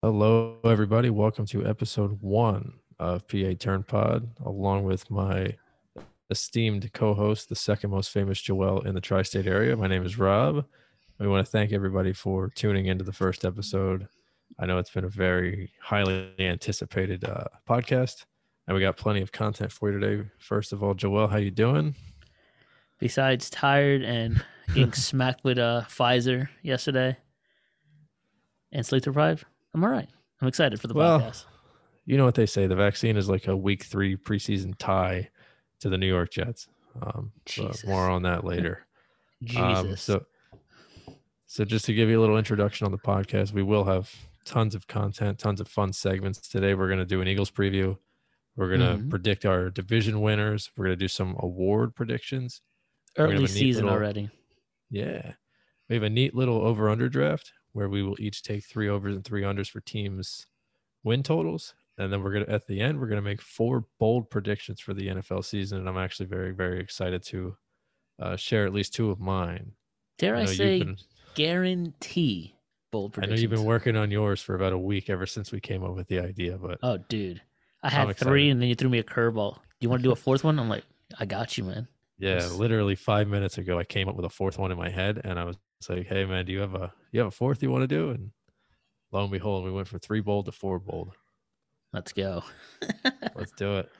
Hello, everybody. Welcome to episode one of PA Turn Pod, along with my esteemed co host, the second most famous Joel in the tri state area. My name is Rob. We want to thank everybody for tuning into the first episode. I know it's been a very highly anticipated uh, podcast, and we got plenty of content for you today. First of all, Joel, how you doing? Besides tired and getting smacked with uh, Pfizer yesterday and sleep deprived, I'm all right. I'm excited for the Well, podcast. You know what they say the vaccine is like a week three preseason tie to the New York Jets. Um, more on that later. Um, so, so just to give you a little introduction on the podcast, we will have tons of content, tons of fun segments. Today, we're going to do an Eagles preview. We're going to Mhm. predict our division winners. We're going to do some award predictions. Early have a neat season little- already. Yeah. We have a neat little over under draft where we will each take three overs and three unders for teams' win totals. And then we're going to, at the end, we're going to make four bold predictions for the NFL season. And I'm actually very, very excited to uh, share at least two of mine. Dare I, you've say been- guarantee bold predictions. I know you've been working on yours for about a week ever since we came up with the idea, but Oh, dude. I had three and then you threw me a curveball. You want to do a fourth one? I'm like, I got you, man. yeah, literally five minutes ago, I came up with a fourth one in my head, and I was like, "Hey, man, do you have a you have a fourth you want to do?" And lo and behold, we went from three bold to four bold. Let's go. Let's do it.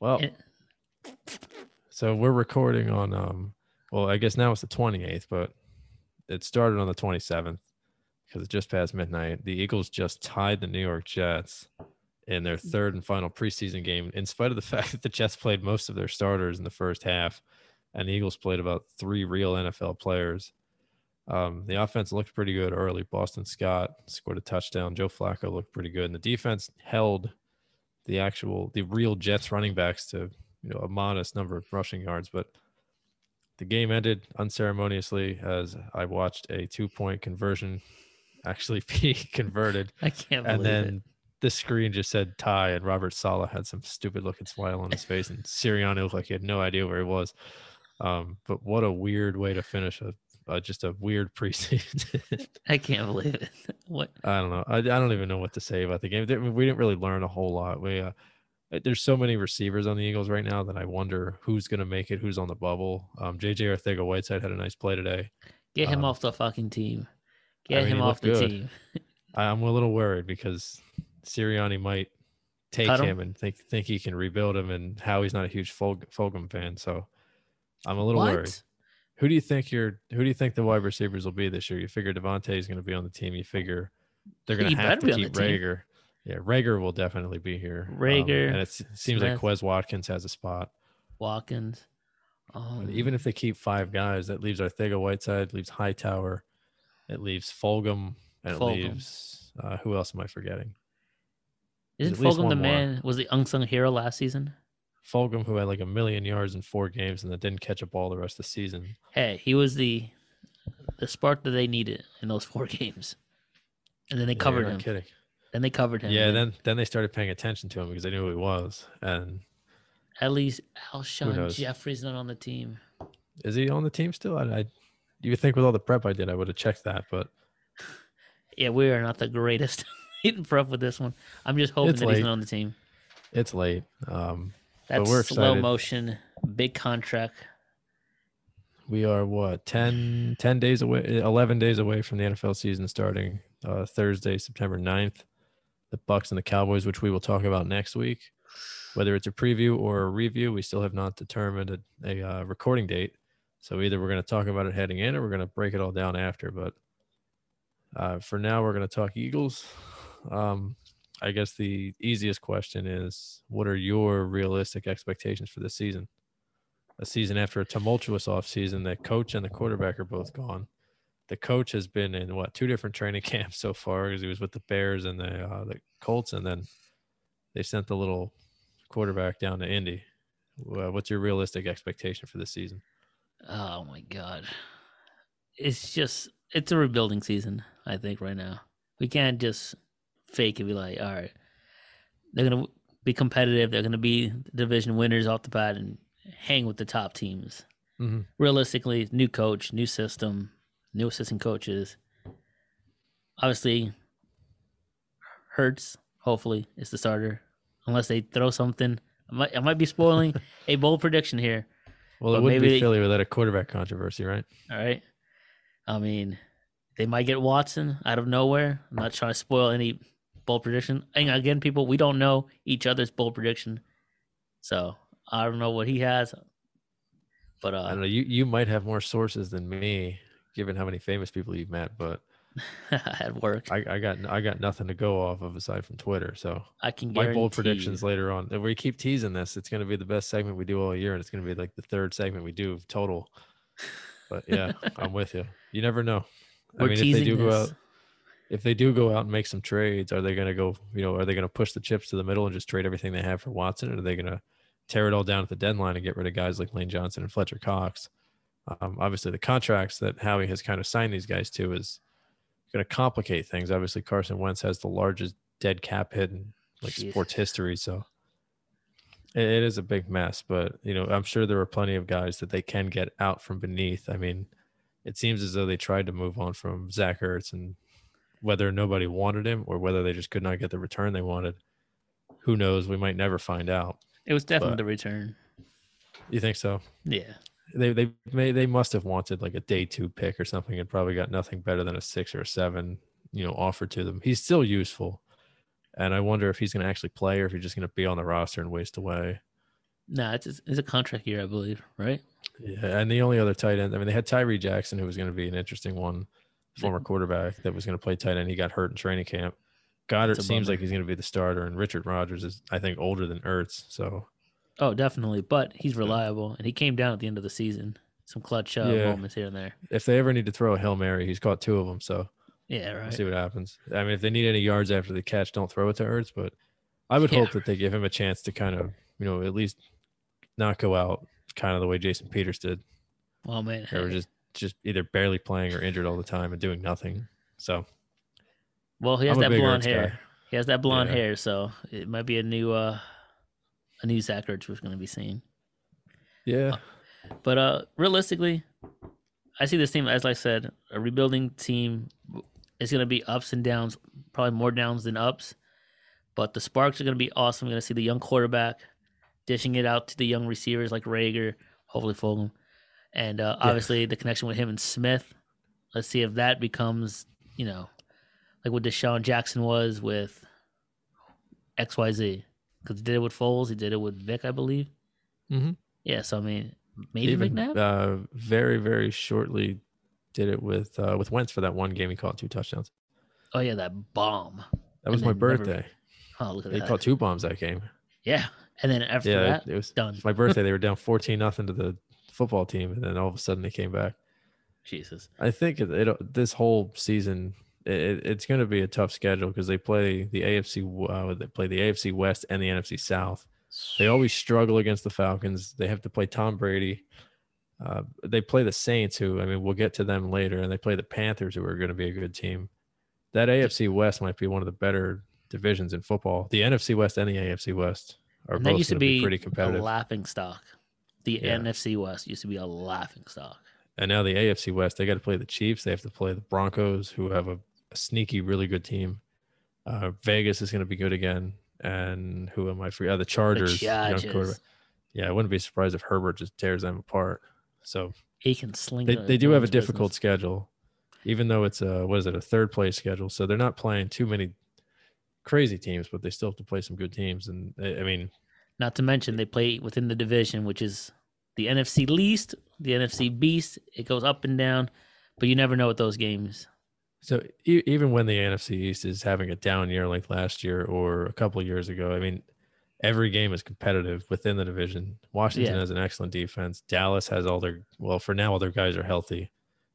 Well, so we're recording on um well, I guess now it's the 28th, but it started on the 27th because it just passed midnight. The Eagles just tied the New York Jets in their third and final preseason game in spite of the fact that the Jets played most of their starters in the first half and the Eagles played about 3 real NFL players. Um, the offense looked pretty good early. Boston Scott scored a touchdown. Joe Flacco looked pretty good, and the defense held the actual the real Jets running backs to you know a modest number of rushing yards, but the game ended unceremoniously as I watched a two point conversion actually be converted, I can't believe and then it. the screen just said tie, and Robert Saleh had some stupid looking smile on his face, and Sirianni looked like he had no idea where he was. Um, but what a weird way to finish a, a just a weird preseason. I can't believe it. What? I don't know. I, I don't even know what to say about the game. We didn't really learn a whole lot. We uh, there's so many receivers on the Eagles right now that I wonder who's going to make it, who's on the bubble. Um, JJ Arcega-Whiteside had a nice play today. Get him Um, off the fucking team. I Get mean, him off the good. team. I, I'm a little worried because Sirianni might take him? him and think think he can rebuild him, and how he's not a huge Ful- Fulgham fan. So I'm a little worried. Who do you think your Who do you think the wide receivers will be this year? You figure DeVonta is going to be on the team. You figure they're going to have to keep. Reagor. Yeah, Reagor will definitely be here. Um, Reagor, and it seems like Smith. Quez Watkins has a spot. Watkins. Um, even if they keep five guys, that leaves Arcega-Whiteside, leaves Hightower, it leaves Fulgham, and it leaves uh, who else am I forgetting? isn't Fulgham the more. man? Was the unsung hero last season? Fulgham, who had like a million yards in four games and then didn't catch a ball the rest of the season. Hey, he was the the spark that they needed in those four games, and then they Yeah, covered you're him. kidding. Then they covered him. Yeah, then then they started paying attention to him because they knew who he was. And at least Alshon? Jeffery's not on the team. is he on the team still? I, I you would think with all the prep I did, I would have checked that, but Yeah, we are not the greatest hitting prep with this one. I'm just hoping It's that late. he's not on the team. it's late. Um, That's slow excited. motion, big contract. we are what 10, 10 days away, eleven days away from the NFL season starting uh, Thursday, September 9th. The Bucks and the Cowboys, which we will talk about next week. Whether it's a preview or a review, we still have not determined a, a uh, recording date. So either we're going to talk about it heading in, or we're going to break it all down after. But uh, for now, we're going to talk Eagles. Um, I guess the easiest question is, what are your realistic expectations for this season? A season after a tumultuous offseason, the coach and the quarterback are both gone. The coach has been in what two different training camps so far because he was with the Bears and the uh, the Colts, and then they sent the little quarterback down to Indy. What's your realistic expectation for this season? Oh my god, it's just it's a rebuilding season. I think right now we can't just fake and be like, all right, they're gonna be competitive. They're gonna be division winners off the bat and hang with the top teams. Mm-hmm. Realistically, new coach, new system, new assistant coaches. Obviously, Hurts, hopefully, is the starter, unless they throw something. I might, I might be spoiling a bold prediction here. Well, it wouldn't be they- Philly without a quarterback controversy, right? All right. I mean, they might get Watson out of nowhere. I'm not trying to spoil any bold prediction. And again, people, we don't know each other's bold prediction. So I don't know what he has. But I don't uh, know. You you might have more sources than me, given how many famous people you've met. But at work, I, I, got I got nothing to go off of aside from Twitter. So I can my bold predictions later on. If we keep teasing this, it's going to be the best segment we do all year, and it's going to be like the third segment we do total. But yeah, I'm with you. You never know. We're I mean, if they teasing do go this. out, if they do go out and make some trades, are they going to go? You know, are they going to push the chips to the middle and just trade everything they have for Watson, or are they going to tear it all down at the deadline and get rid of guys like Lane Johnson and Fletcher Cox? Um, obviously, the contracts that Howie has kind of signed these guys to is going to complicate things. Obviously, Carson Wentz has the largest dead cap hit in like Jeez. sports history, so it, it is a big mess. But you know, I'm sure there are plenty of guys that they can get out from beneath. I mean, it seems as though they tried to move on from Zach Ertz, and whether nobody wanted him or whether they just could not get the return they wanted, who knows? We might never find out. it was definitely but- the return. You think so? Yeah. they they may they must have wanted like a day two pick or something and probably got nothing better than a six or a seven you know offered to them he's still useful and i wonder if he's going to actually play or if he's just going to be on the roster and waste away Nah, it's it's a contract year, I believe, right? yeah and the only other tight end i mean they had tyree jackson who was going to be an interesting one former quarterback that was going to play tight end he got hurt in training camp goedert seems like he's going to be the starter and richard rodgers is i think older than ertz so Oh, definitely. But he's reliable, and he came down at the end of the season. Some clutch uh, Yeah. moments here and there. if they ever need to throw a hail mary he's caught two of them so Yeah, We'll right. see what happens. I mean, if they need any yards after the catch, don't throw it to Ertz. But I would Yeah. hope that they give him a chance to kind of, you know, at least not go out kind of the way Jason Peters did. Well, man, They were hey. just just either barely playing or injured all the time and doing nothing. So well, he has I'm that blonde hair. guy. He has that blonde Yeah. hair, so it might be a new uh a new Zach Ertz we're going to be seeing. yeah, But uh realistically, I see this team as I said, a rebuilding team. It's going to be ups and downs, probably more downs than ups. But the sparks are going to be awesome. We're going to see the young quarterback dishing it out to the young receivers like Reagor, hopefully Fulgham, and uh, Yeah. obviously the connection with him and Smith. Let's see if that becomes, you know, like what DeSean Jackson was with X Y Z. Because he did it with Foles, he did it with Vic, I believe. Mhm. Yeah, so I mean, maybe even McNabb. uh, very very shortly did it with uh, with Wentz for that one game. He caught two touchdowns. Oh yeah, that bomb. That was my then never- birthday. Oh look at He that. caught two bombs that game. yeah, and then after yeah, that, it, it was done. my birthday. They were down fourteen nothing to the football team, and then all of a sudden they came back. Jesus. I think it, it this whole season it, it's going to be a tough schedule because they play the AFC uh, they play the AFC West and the NFC South. They always struggle against the Falcons. They have to play Tom Brady. Uh, they play the Saints, who I mean we'll get to them later, and they play the Panthers, who are going to be a good team. That AFC West might be one of the better divisions in football. The NFC West and the AFC West are And both used to be, be pretty a competitive. laughing stock. The Yeah. NFC West used to be a laughing stock. And now the AFC West, they got to play the Chiefs. They have to play the Broncos, who have a, a sneaky, really good team. Uh, Vegas is going to be good again. And who am I free? Uh, the Chargers. Chargers. Yeah, I wouldn't be surprised if Herbert just tears them apart. So He can sling. they, the they do have a women's business. difficult schedule, even though it's a what is it a third place schedule. So they're not playing too many crazy teams, but they still have to play some good teams. And I mean, Not to mention they play within the division, which is the NFC least, the NFC beast. It goes up and down, but you never know with those games. So e- even when the NFC East is having a down year like last year or a couple of years ago, I mean, every game is competitive within the division. Washington Yeah. has an excellent defense. Dallas has all their well, for now, all their guys are healthy.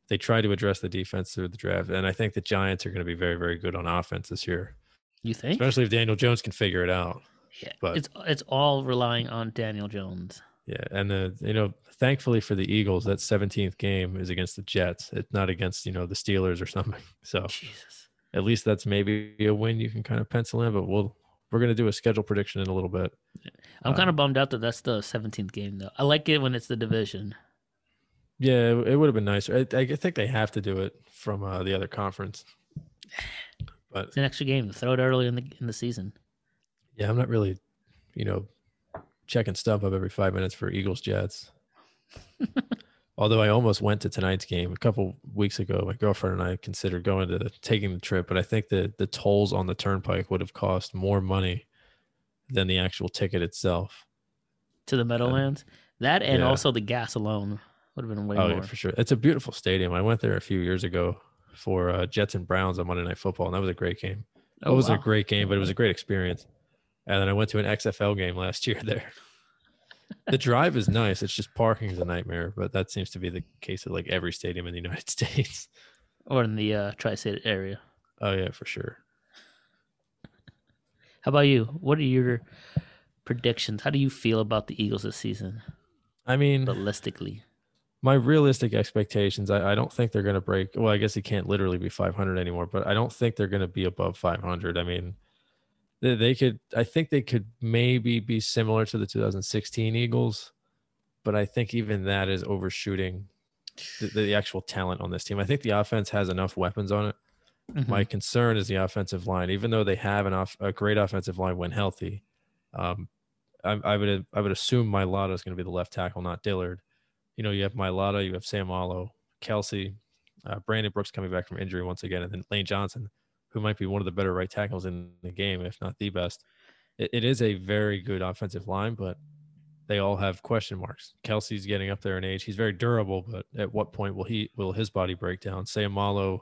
They try to address the defense through the draft, and I think the Giants are going to be very, very good on offense this year, You think? especially if Daniel Jones can figure it out. Yeah, but- it's it's all relying on Daniel Jones. Yeah, and the you know, thankfully for the Eagles, that 17th game is against the Jets. It's not against you know the Steelers or something. So Jesus. at least that's maybe a win you can kind of pencil in. But we'll we're gonna do a schedule prediction in a little bit. I'm kind of bummed out that that's the 17th game though. I like it when it's the division. Yeah, it, it would have been nicer. I, I think they have to do it from uh, the other conference. But It's an extra game. To throw it early in the in the season. Yeah, I'm not really, you know, checking stuff up every five minutes for Eagles Jets. Although I almost went to tonight's game a couple weeks ago, my girlfriend and I considered going to taking the trip, but I think the the tolls on the turnpike would have cost more money than the actual ticket itself. to the Meadowlands. That and yeah. also the gas alone would have been way oh more. yeah, for sure. It's a beautiful stadium. I went there a few years ago for uh, Jets and Browns on Monday Night Football, and that was a great game. Oh, it wasn't wow. a great game, but it was a great experience. And then I went to an XFL game last year there. the drive is nice. It's just parking is a nightmare, but that seems to be the case of like every stadium in the United States. or in the uh, tri-state area. Oh yeah, for sure. How about you? What are your predictions? How do you feel about the Eagles this season, I mean, realistically? my realistic expectations, I, I don't think they're going to break. Well, I guess he can't literally be 500 anymore, but I don't think they're going to be above 500. I mean, they, they could, I think they could maybe be similar to the 2016 Eagles, but I think even that is overshooting the, the actual talent on this team. I think the offense has enough weapons on it. Mhm. My concern is the offensive line. Even though they have an off, a great offensive line when healthy, um, I, I would I would assume Mailata is going to be the left tackle, not Dillard. You know, you have Mailata, you have Sam Allo, Kelce, uh, Brandon Brooks coming back from injury once again, and then Lane Johnson, who might be one of the better right tackles in the game, if not the best. It, it is a very good offensive line, but they all have question marks. Kelce's getting up there in age. He's very durable, but at what point will he will his body break down? Seumalo,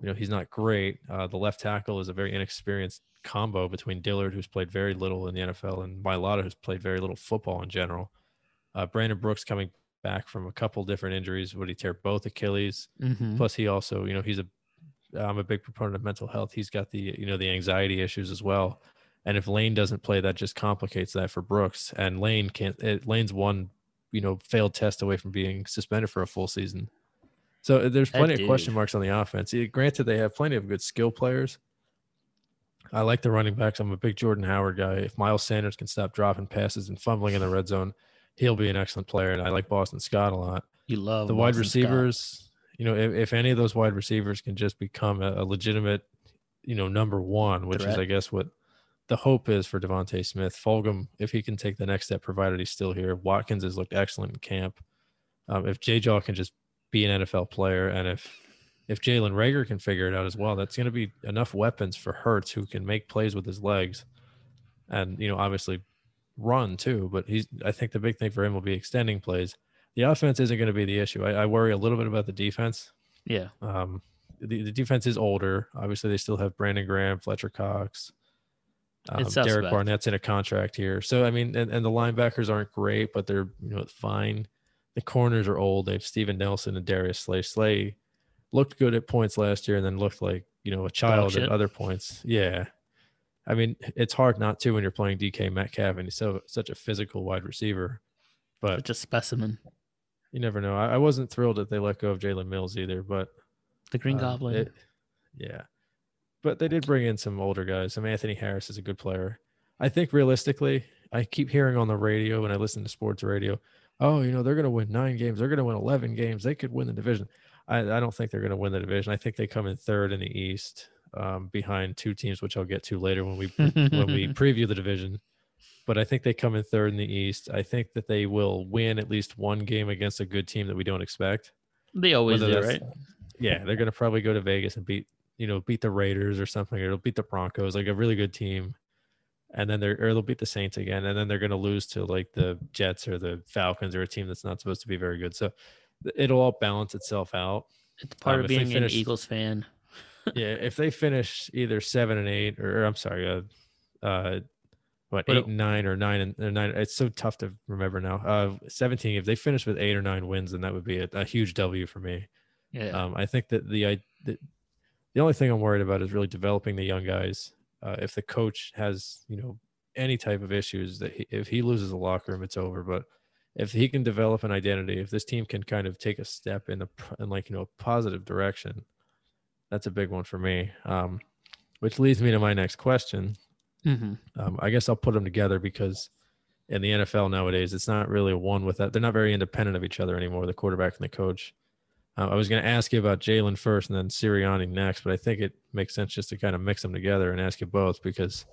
you know, he's not great. Uh, the left tackle is a very inexperienced combo between Dillard, who's played very little in the NFL, and Mailata, who's played very little football in general. Uh, Brandon Brooks coming back from a couple different injuries. Would he tear both Achilles? Mhm. Plus, he also, you know, he's a, I'm a big proponent of mental health. He's got the, you know, the anxiety issues as well. And if Lane doesn't play, that just complicates that for Brooks. And Lane can't. It, Lane's one, you know, failed test away from being suspended for a full season. So uh, there's plenty of question marks on the offense. Granted, they have plenty of good skill players. I like the running backs. I'm a big Jordan Howard guy. If Miles Sanders can stop dropping passes and fumbling in the red zone, he'll be an excellent player. And I like Boston Scott a lot You love the wide receivers. Scott. You know, if, if any of those wide receivers can just become a, a legitimate, you know, number one, which is, I guess, what the hope is for DeVonta Smith. Fulgham, if he can take the next step, provided he's still here. Watkins has looked excellent in camp. Um, if J. Jaw can just be an NFL player, and if if Jalen Reagor can figure it out as well, that's going to be enough weapons for Hurts, who can make plays with his legs, and you know, obviously run too. But he's, I think, the big thing for him will be extending plays the offense isn't going to be the issue. I, I worry a little bit about the defense. Yeah. Um, the, the defense is older. Obviously, they still have Brandon Graham, Fletcher Cox. Um, Derek. Barnett's in a contract here, so I mean, and, and the linebackers aren't great, but they're you know fine. The corners are old. They have Steven Nelson and Darius Slay. Slay looked good at points last year, and then looked like you know a child shit. at other points. Yeah, I mean, it's hard not to when you're playing DK Metcalf and he's so such a physical wide receiver. But Such a specimen. You never know. I, I wasn't thrilled that they let go of Jalen Mills either, but The Green um, Goblin. it- yeah, but they did bring in some older guys. I mean, Anthony Harris is a good player. I think realistically, I keep hearing on the radio when I listen to sports radio, oh, you know, they're going to win nine games. They're going to win 11 games. They could win the division. I, I don't think they're going to win the division. I think they come in third in the East um, behind two teams, which I'll get to later when we when we preview the division. But I think they come in third in the East. I think that they will win at least one game against a good team that we don't expect. they always Whether do, right? Yeah, they're going to probably go to Vegas and beat, you know, beat the Raiders or something, or they'll beat the Broncos, like a really good team. And then they're, or they'll beat the Saints again. And then they're going to lose to like the Jets or the Falcons or a team that's not supposed to be very good. So it'll all balance itself out. It's part Um, of being finish- an Eagles fan. yeah, if they finish either seven and eight, or, or I'm sorry, uh, uh, what But eight it- and nine or nine and or nine? It's so tough to remember now. Uh, seventeen. If they finish with eight or nine wins, then that would be a, a huge W for me. Yeah. Um, I think that the I the, the only thing I'm worried about is really developing the young guys. Uh, if the coach has you know any type of issues that he, if he loses the locker room, it's over. But if he can develop an identity, if this team can kind of take a step in the in like you know a positive direction, that's a big one for me. Um, which leads me to my next question. Hmm Um, I guess I'll put them together because in the NFL nowadays, it's not really a one with that. They're not very independent of each other anymore, the quarterback and the coach. Uh, I was going to ask you about Jalen first and then Sirianni next, but I think it makes sense just to kind of mix them together and ask you both because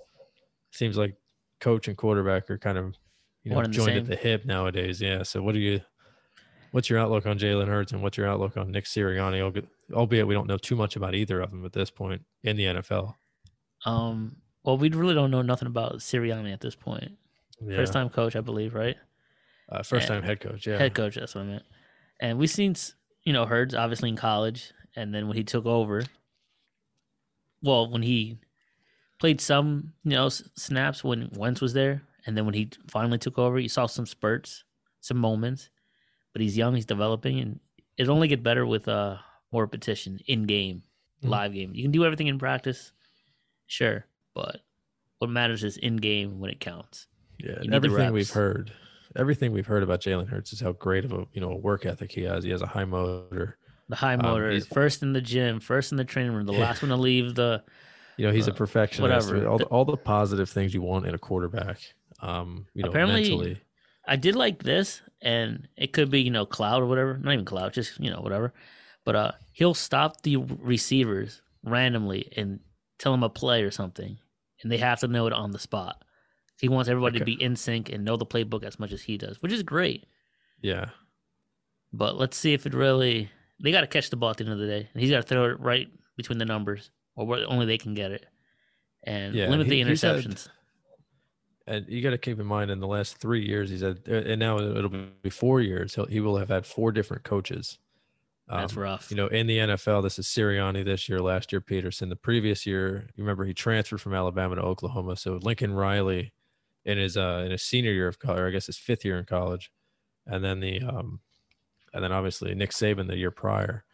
it seems like coach and quarterback are kind of you know and the joined at the hip nowadays. Yeah. So what do you? What's your outlook on Jalen Hurts and what's your outlook on Nick Sirianni? Albeit we don't know too much about either of them at this point in the NFL. Um, well, we really don't know nothing about Sirianni at this point. Yeah. First time coach, I believe, right? uh, first and- time head coach. Yeah. Head coach, that's what I meant. And we've seen, you know, Hurts obviously in college, and then when he took over, well, when he played some, you know, snaps when Wentz was there, and then when he finally took over, you saw some spurts, some moments. But he's young, he's developing, and it only get better with uh more repetition in game, Mhm. live game. You can do everything in practice, sure, but what matters is in game when it counts. Yeah, everything we've heard, everything we've heard about Jalen Hurts is how great of a you know a work ethic he has. He has a high motor. The high Um, motor, he's- first in the gym, first in the training room, the Yeah. last one to leave the. You know, he's a Uh, perfectionist. whatever. All the, all the positive things you want in a quarterback. Um, you know, Apparently- mentally. I did like this, and it could be you know cloud or whatever, not even cloud, just you know whatever. But uh, he'll stop the receivers randomly and tell them a play or something, and they have to know it on the spot. He wants everybody to be in sync and know the playbook as much as he does, which is great. Yeah, But let's see if it really. They got to catch the ball at the end of the day, and he's got to throw it right between the numbers, or where only they can get it, and Yeah, limit the he- had- interceptions. and you got to keep in mind in the last three years he's had, uh, and now it'll be four years. He'll, he will have had four different coaches. That's Um, rough. You know, in the NFL, this is Sirianni this year, last year Pederson. The previous year, you remember he transferred from Alabama to Oklahoma. So Lincoln Riley, in his uh in his senior year of college, or I guess his fifth year in college, and then the um, and then obviously Nick Saban the year prior.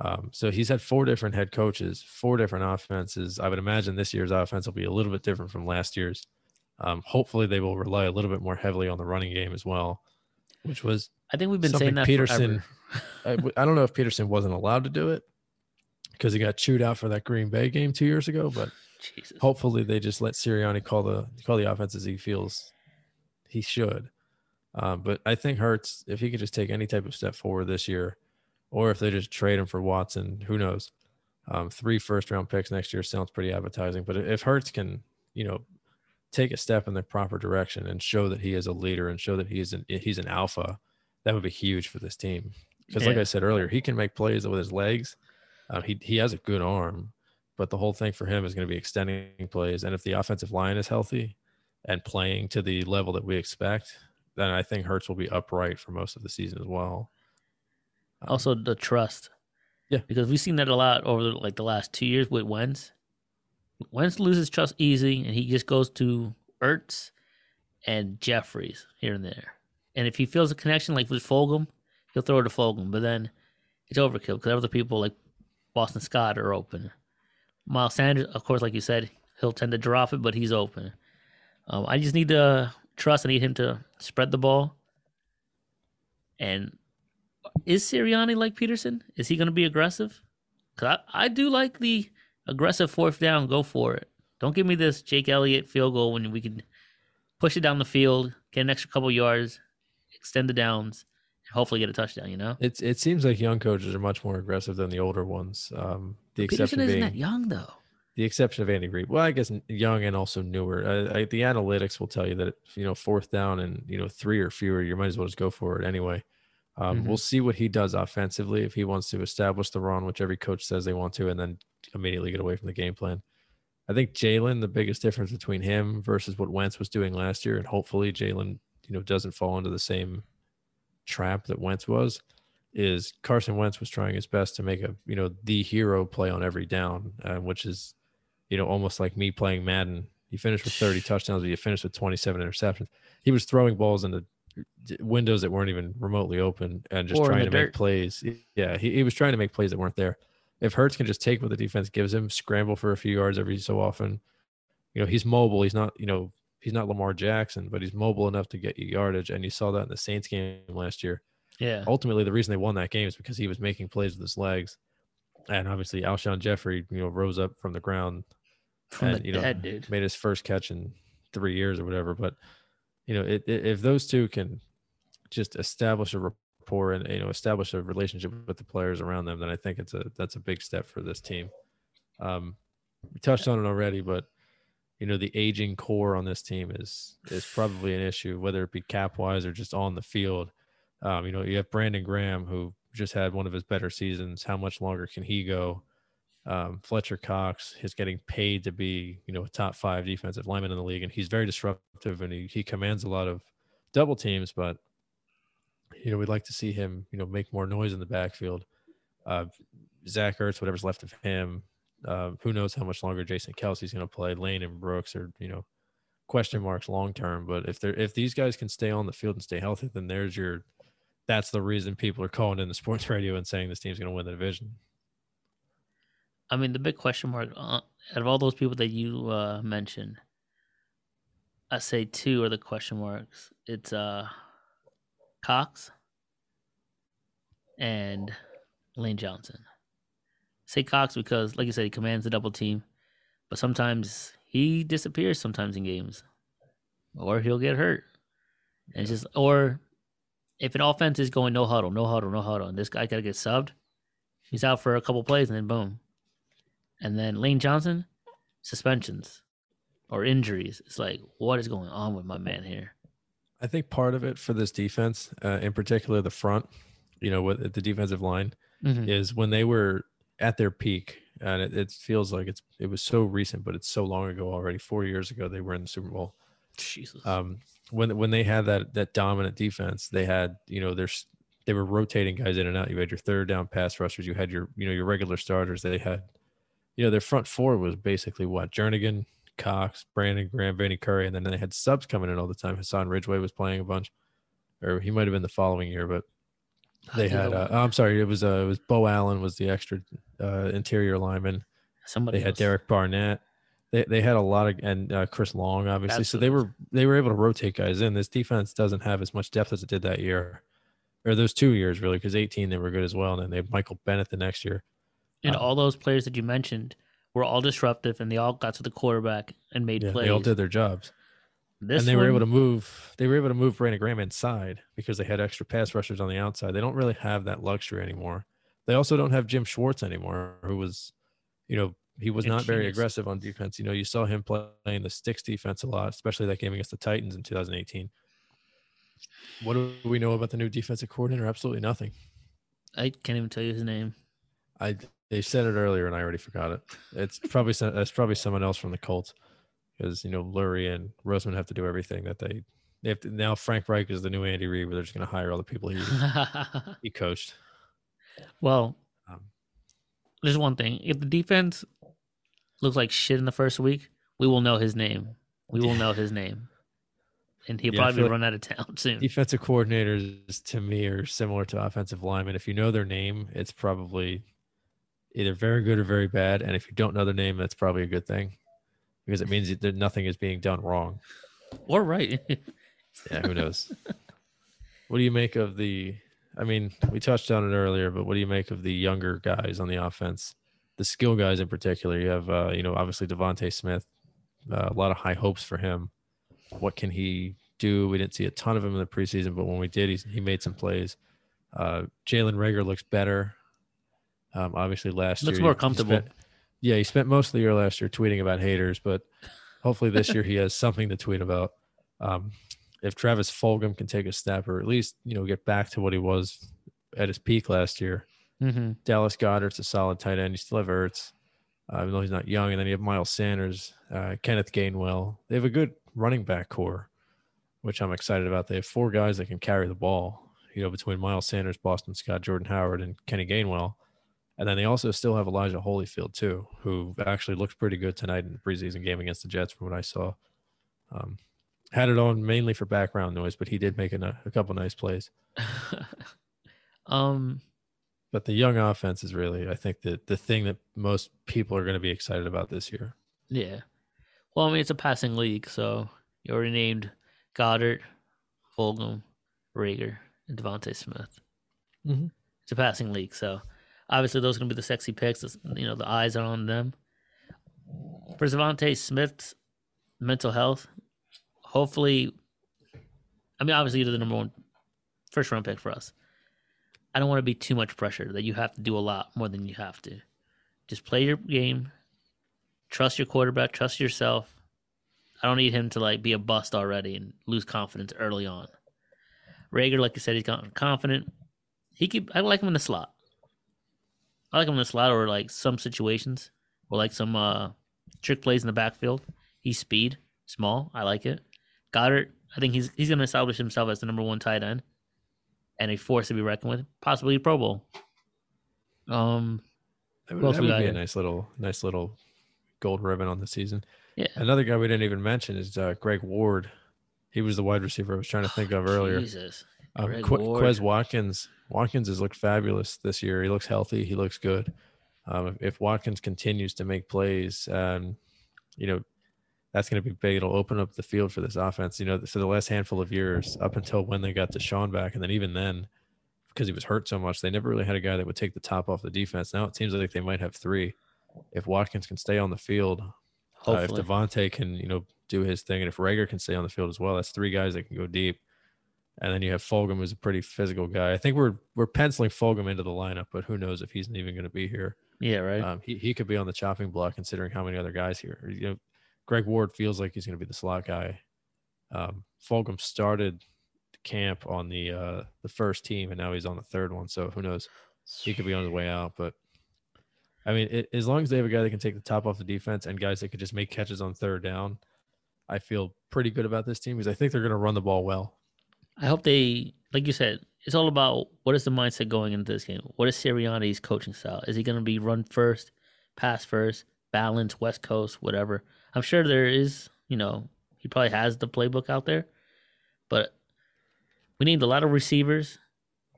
Um, so he's had four different head coaches, four different offenses. I would imagine this year's offense will be a little bit different from last year's. Um, hopefully, they will rely a little bit more heavily on the running game as well, which was I think we've been saying that Pederson- I, I, don't know if Pederson wasn't allowed to do it because he got chewed out for that Green Bay game two years ago. But Jesus. hopefully they just let Sirianni call the call the offense as he feels he should. Um, but I think Hurts, if he could just take any type of step forward this year, or if they just trade him for Watson, who knows? Um, three first round picks next year sounds pretty appetizing. But if Hurts can, you know, take a step in the proper direction and show that he is a leader and show that he's an he's an alpha, that would be huge for this team. Because like Yeah. I said earlier, he can make plays with his legs. Uh, he he has a good arm, but the whole thing for him is going to be extending plays. And if the offensive line is healthy and playing to the level that we expect, then I think Hurts will be upright for most of the season as well. Um, also the trust. Yeah. Because we've seen that a lot over like the last two years with Wentz. Wentz loses trust easy, and he just goes to Ertz and Jeffries here and there. And if he feels a connection, like with Fulgham, he'll throw it to Fulgham. But then it's overkill because other people like Boston Scott are open. Miles Sanders, of course, like you said, he'll tend to drop it, but he's open. Um, I just need to trust. I need him to spread the ball. And is Sirianni like Pederson? Is he going to be aggressive? Cause I, I do like the aggressive fourth down. Go for it. Don't give me this Jake Elliott field goal when we can push it down the field, get an extra couple yards, extend the downs, and hopefully get a touchdown. You know, It's it seems like young coaches are much more aggressive than the older ones. Um, the Pederson exception isn't being that young though. the exception of Andy Reid. Well, I guess young and also newer. I, the analytics will tell you that you know fourth down and you know three or fewer, you might as well just go for it anyway. Um, Mhm. We'll see what he does offensively if he wants to establish the run, which every coach says they want to, and then immediately get away from the game plan. I think Jalen, the biggest difference between him versus what Wentz was doing last year, and hopefully Jalen, you know, doesn't fall into the same trap that Wentz was, is Carson Wentz was trying his best to make a you know the hero play on every down, uh, which is you know almost like me playing Madden. You finished with 30 touchdowns, but you finished with 27 interceptions. He was throwing balls into windows that weren't even remotely open and just Or trying to make plays. Yeah, he, he was trying to make plays that weren't there. If Hurts can just take what the defense gives him, scramble for a few yards every so often, you know, he's mobile. He's not, you know, he's not Lamar Jackson, but he's mobile enough to get you yardage. And you saw that in the Saints game last year. Yeah, Ultimately, the reason they won that game is because he was making plays with his legs. And obviously, Alshon Jeffery, you know, rose up from the ground from and, the you know, dead, made his first catch in three years or whatever. But you know, it, it, if those two can just establish a rapport and you know establish a relationship with the players around them, then I think it's a that's a big step for this team. Um, we touched on it already, but you know the aging core on this team is is probably an issue, whether it be cap wise or just on the field. Um, you know, you have Brandon Graham who just had one of his better seasons. How much longer can he go? Um, Fletcher Cox is getting paid to be, you know, a top five defensive lineman in the league, and he's very disruptive and he, he commands a lot of double teams. But you know, we'd like to see him, you know, make more noise in the backfield. Uh, Zach Ertz, whatever's left of him, uh, who knows how much longer Jason Kelce's going to play? Lane and Brooks are, you know, question marks long term. But if they're if these guys can stay on the field and stay healthy, then there's your that's the reason people are calling in the sports radio and saying this team's going to win the division. I mean, the big question mark uh, out of all those people that you uh, mentioned, I say two are the question marks. It's uh, Cox and Lane Johnson. say Cox because, like you said, he commands the double team, but sometimes he disappears sometimes in games, or he'll get hurt, and just or if an offense is going no huddle, no huddle, no huddle, and this guy got to get subbed, he's out for a couple plays, and then boom, and then Lane Johnson, suspensions or injuries. It's like, what is going on with my man here? I think part of it for this defense, uh, in particular the front, you know, with the defensive line, mm-hmm. is when they were at their peak, and it, it, feels like it's it was so recent, but it's so long ago already. Four years ago, they were in the Super Bowl. Jesus. Um, when when they had that that dominant defense, they had you know there's they were rotating guys in and out. You had your third down pass rushers. You had your you know your regular starters. They had you know, their front four was basically what Jernigan, Cox, Brandon Graham, Vinny Curry, and then they had subs coming in all the time. Hassan Ridgeway was playing a bunch, or he might have been the following year, but they had. Uh, oh, I'm sorry, it was uh, it was Beau Allen was the extra uh, interior lineman. Somebody they else. had Derek Barnett. They they had a lot of and uh, Chris Long obviously. Absolutely. So they were they were able to rotate guys in. This defense doesn't have as much depth as it did that year, or those two years really, because 18 they were good as well, and then they have Michael Bennett the next year. And um, all those players that you mentioned were all disruptive, and they all got to the quarterback and made yeah, plays. They all did their jobs. This and they one, were able to move. They were able to move Brandon Graham inside because they had extra pass rushers on the outside. They don't really have that luxury anymore. They also don't have Jim Schwartz anymore, who was, you know, he was not very aggressive on defense. You know, you saw him playing the sticks defense a lot, especially that game against the Titans in 2018. What do we know about the new defensive coordinator? Absolutely nothing. I can't even tell you his name. I they said it earlier and I already forgot it. It's probably it's probably someone else from the Colts because you know Lurie and Roseman have to do everything that they they have to. Now Frank Reich is the new Andy Reid, where they're just going to hire all the people he he coached. Well, um, there's one thing: if the defense looks like shit in the first week, we will know his name. We will know his name and he'll yeah, probably run like out of town soon. Defensive coordinators to me are similar to offensive linemen. If you know their name, it's probably either very good or very bad. And if you don't know their name, that's probably a good thing because it means that nothing is being done wrong or right. yeah, who knows? what do you make of the? I mean, we touched on it earlier, but what do you make of the younger guys on the offense? The skill guys in particular. You have, uh, you know, obviously DeVonta Smith. Uh, a lot of high hopes for him what can he do? We didn't see a ton of him in the preseason, but when we did, he he made some plays. Uh, Jalen Reagor looks better. Um, obviously, last looks year looks more comfortable. Spent, yeah, he spent most of the year last year tweeting about haters, but hopefully this year he has something to tweet about. Um, if Travis Fulgham can take a step, or at least you know get back to what he was at his peak last year, mm-hmm. Dallas Goedert's a solid tight end. You still have Ertz, uh, even though he's not young, and then you have Miles Sanders, uh, Kenneth Gainwell. They have a good running back core, which I'm excited about. They have four guys that can carry the ball, you know, between Miles Sanders, Boston Scott, Jordan Howard, and Kenny Gainwell. And then they also still have Elijah Holyfield, too, who actually looked pretty good tonight in the preseason game against the Jets from what I saw. Um, had it on mainly for background noise, but he did make a, a couple nice plays. um, but the young offense is really, I think, the the thing that most people are going to be excited about this year. Yeah, well, I mean, it's a passing league, so you already named Goedert, Fulgham, Reagor, and DeVonta Smith. Mm-hmm. It's a passing league, so obviously those are going to be the sexy picks. You know, the eyes are on them. For DeVonta Smith's mental health, hopefully, I mean, obviously, you're the number one first round pick for us. I don't want to be too much pressure that you have to do a lot more than you have to. Just play your game, trust your quarterback, trust yourself. I don't need him to like be a bust already and lose confidence early on. Reagor, like I said, he's confident. He could. I like him in the slot. I like him in the slot or like some situations or like some uh trick plays in the backfield. He's speed, small. I like it. Goedert, I think he's he's going to establish himself as the number one tight end and a force to be reckoned with, possibly Pro Bowl. Um, that would, that would be here? a nice little, nice little gold ribbon on the season. Yeah. Another guy we didn't even mention is uh, Greg Ward. He was the wide receiver I was trying to think of earlier. Jesus. Um, Qu- Quez Watkins. Watkins has looked fabulous this year. He looks healthy. He looks good. Um, if Watkins continues to make plays, um, you know, that's going to be big. It'll open up the field for this offense. You know, for the last handful of years, up until when they got DeSean back, and then even then, because he was hurt so much, they never really had a guy that would take the top off the defense. Now it seems like they might have three. If Watkins can stay on the field, uh, if DeVonta can, you know, do his thing, and if Reagor can stay on the field as well, that's three guys that can go deep. And then you have Fulgham, who's a pretty physical guy. I think we're we're penciling Fulgham into the lineup, but who knows if he's even going to be here. Yeah, right. Um, he he could be on the chopping block considering how many other guys here. You know, Greg Ward feels like he's going to be the slot guy. Um, Fulgham started camp on the uh, the first team, and now he's on the third one. So who knows? He could be on his way out. But I mean, it, as long as they have a guy that can take the top off the defense and guys that could just make catches on third down, I feel pretty good about this team because I think they're going to run the ball well. I hope they, like you said, it's all about what is the mindset going into this game. What is Sirianni's coaching style? Is he going to be run first, pass first, balance, West Coast, whatever? I'm sure there is, you know, he probably has the playbook out there, but we need a lot of receivers,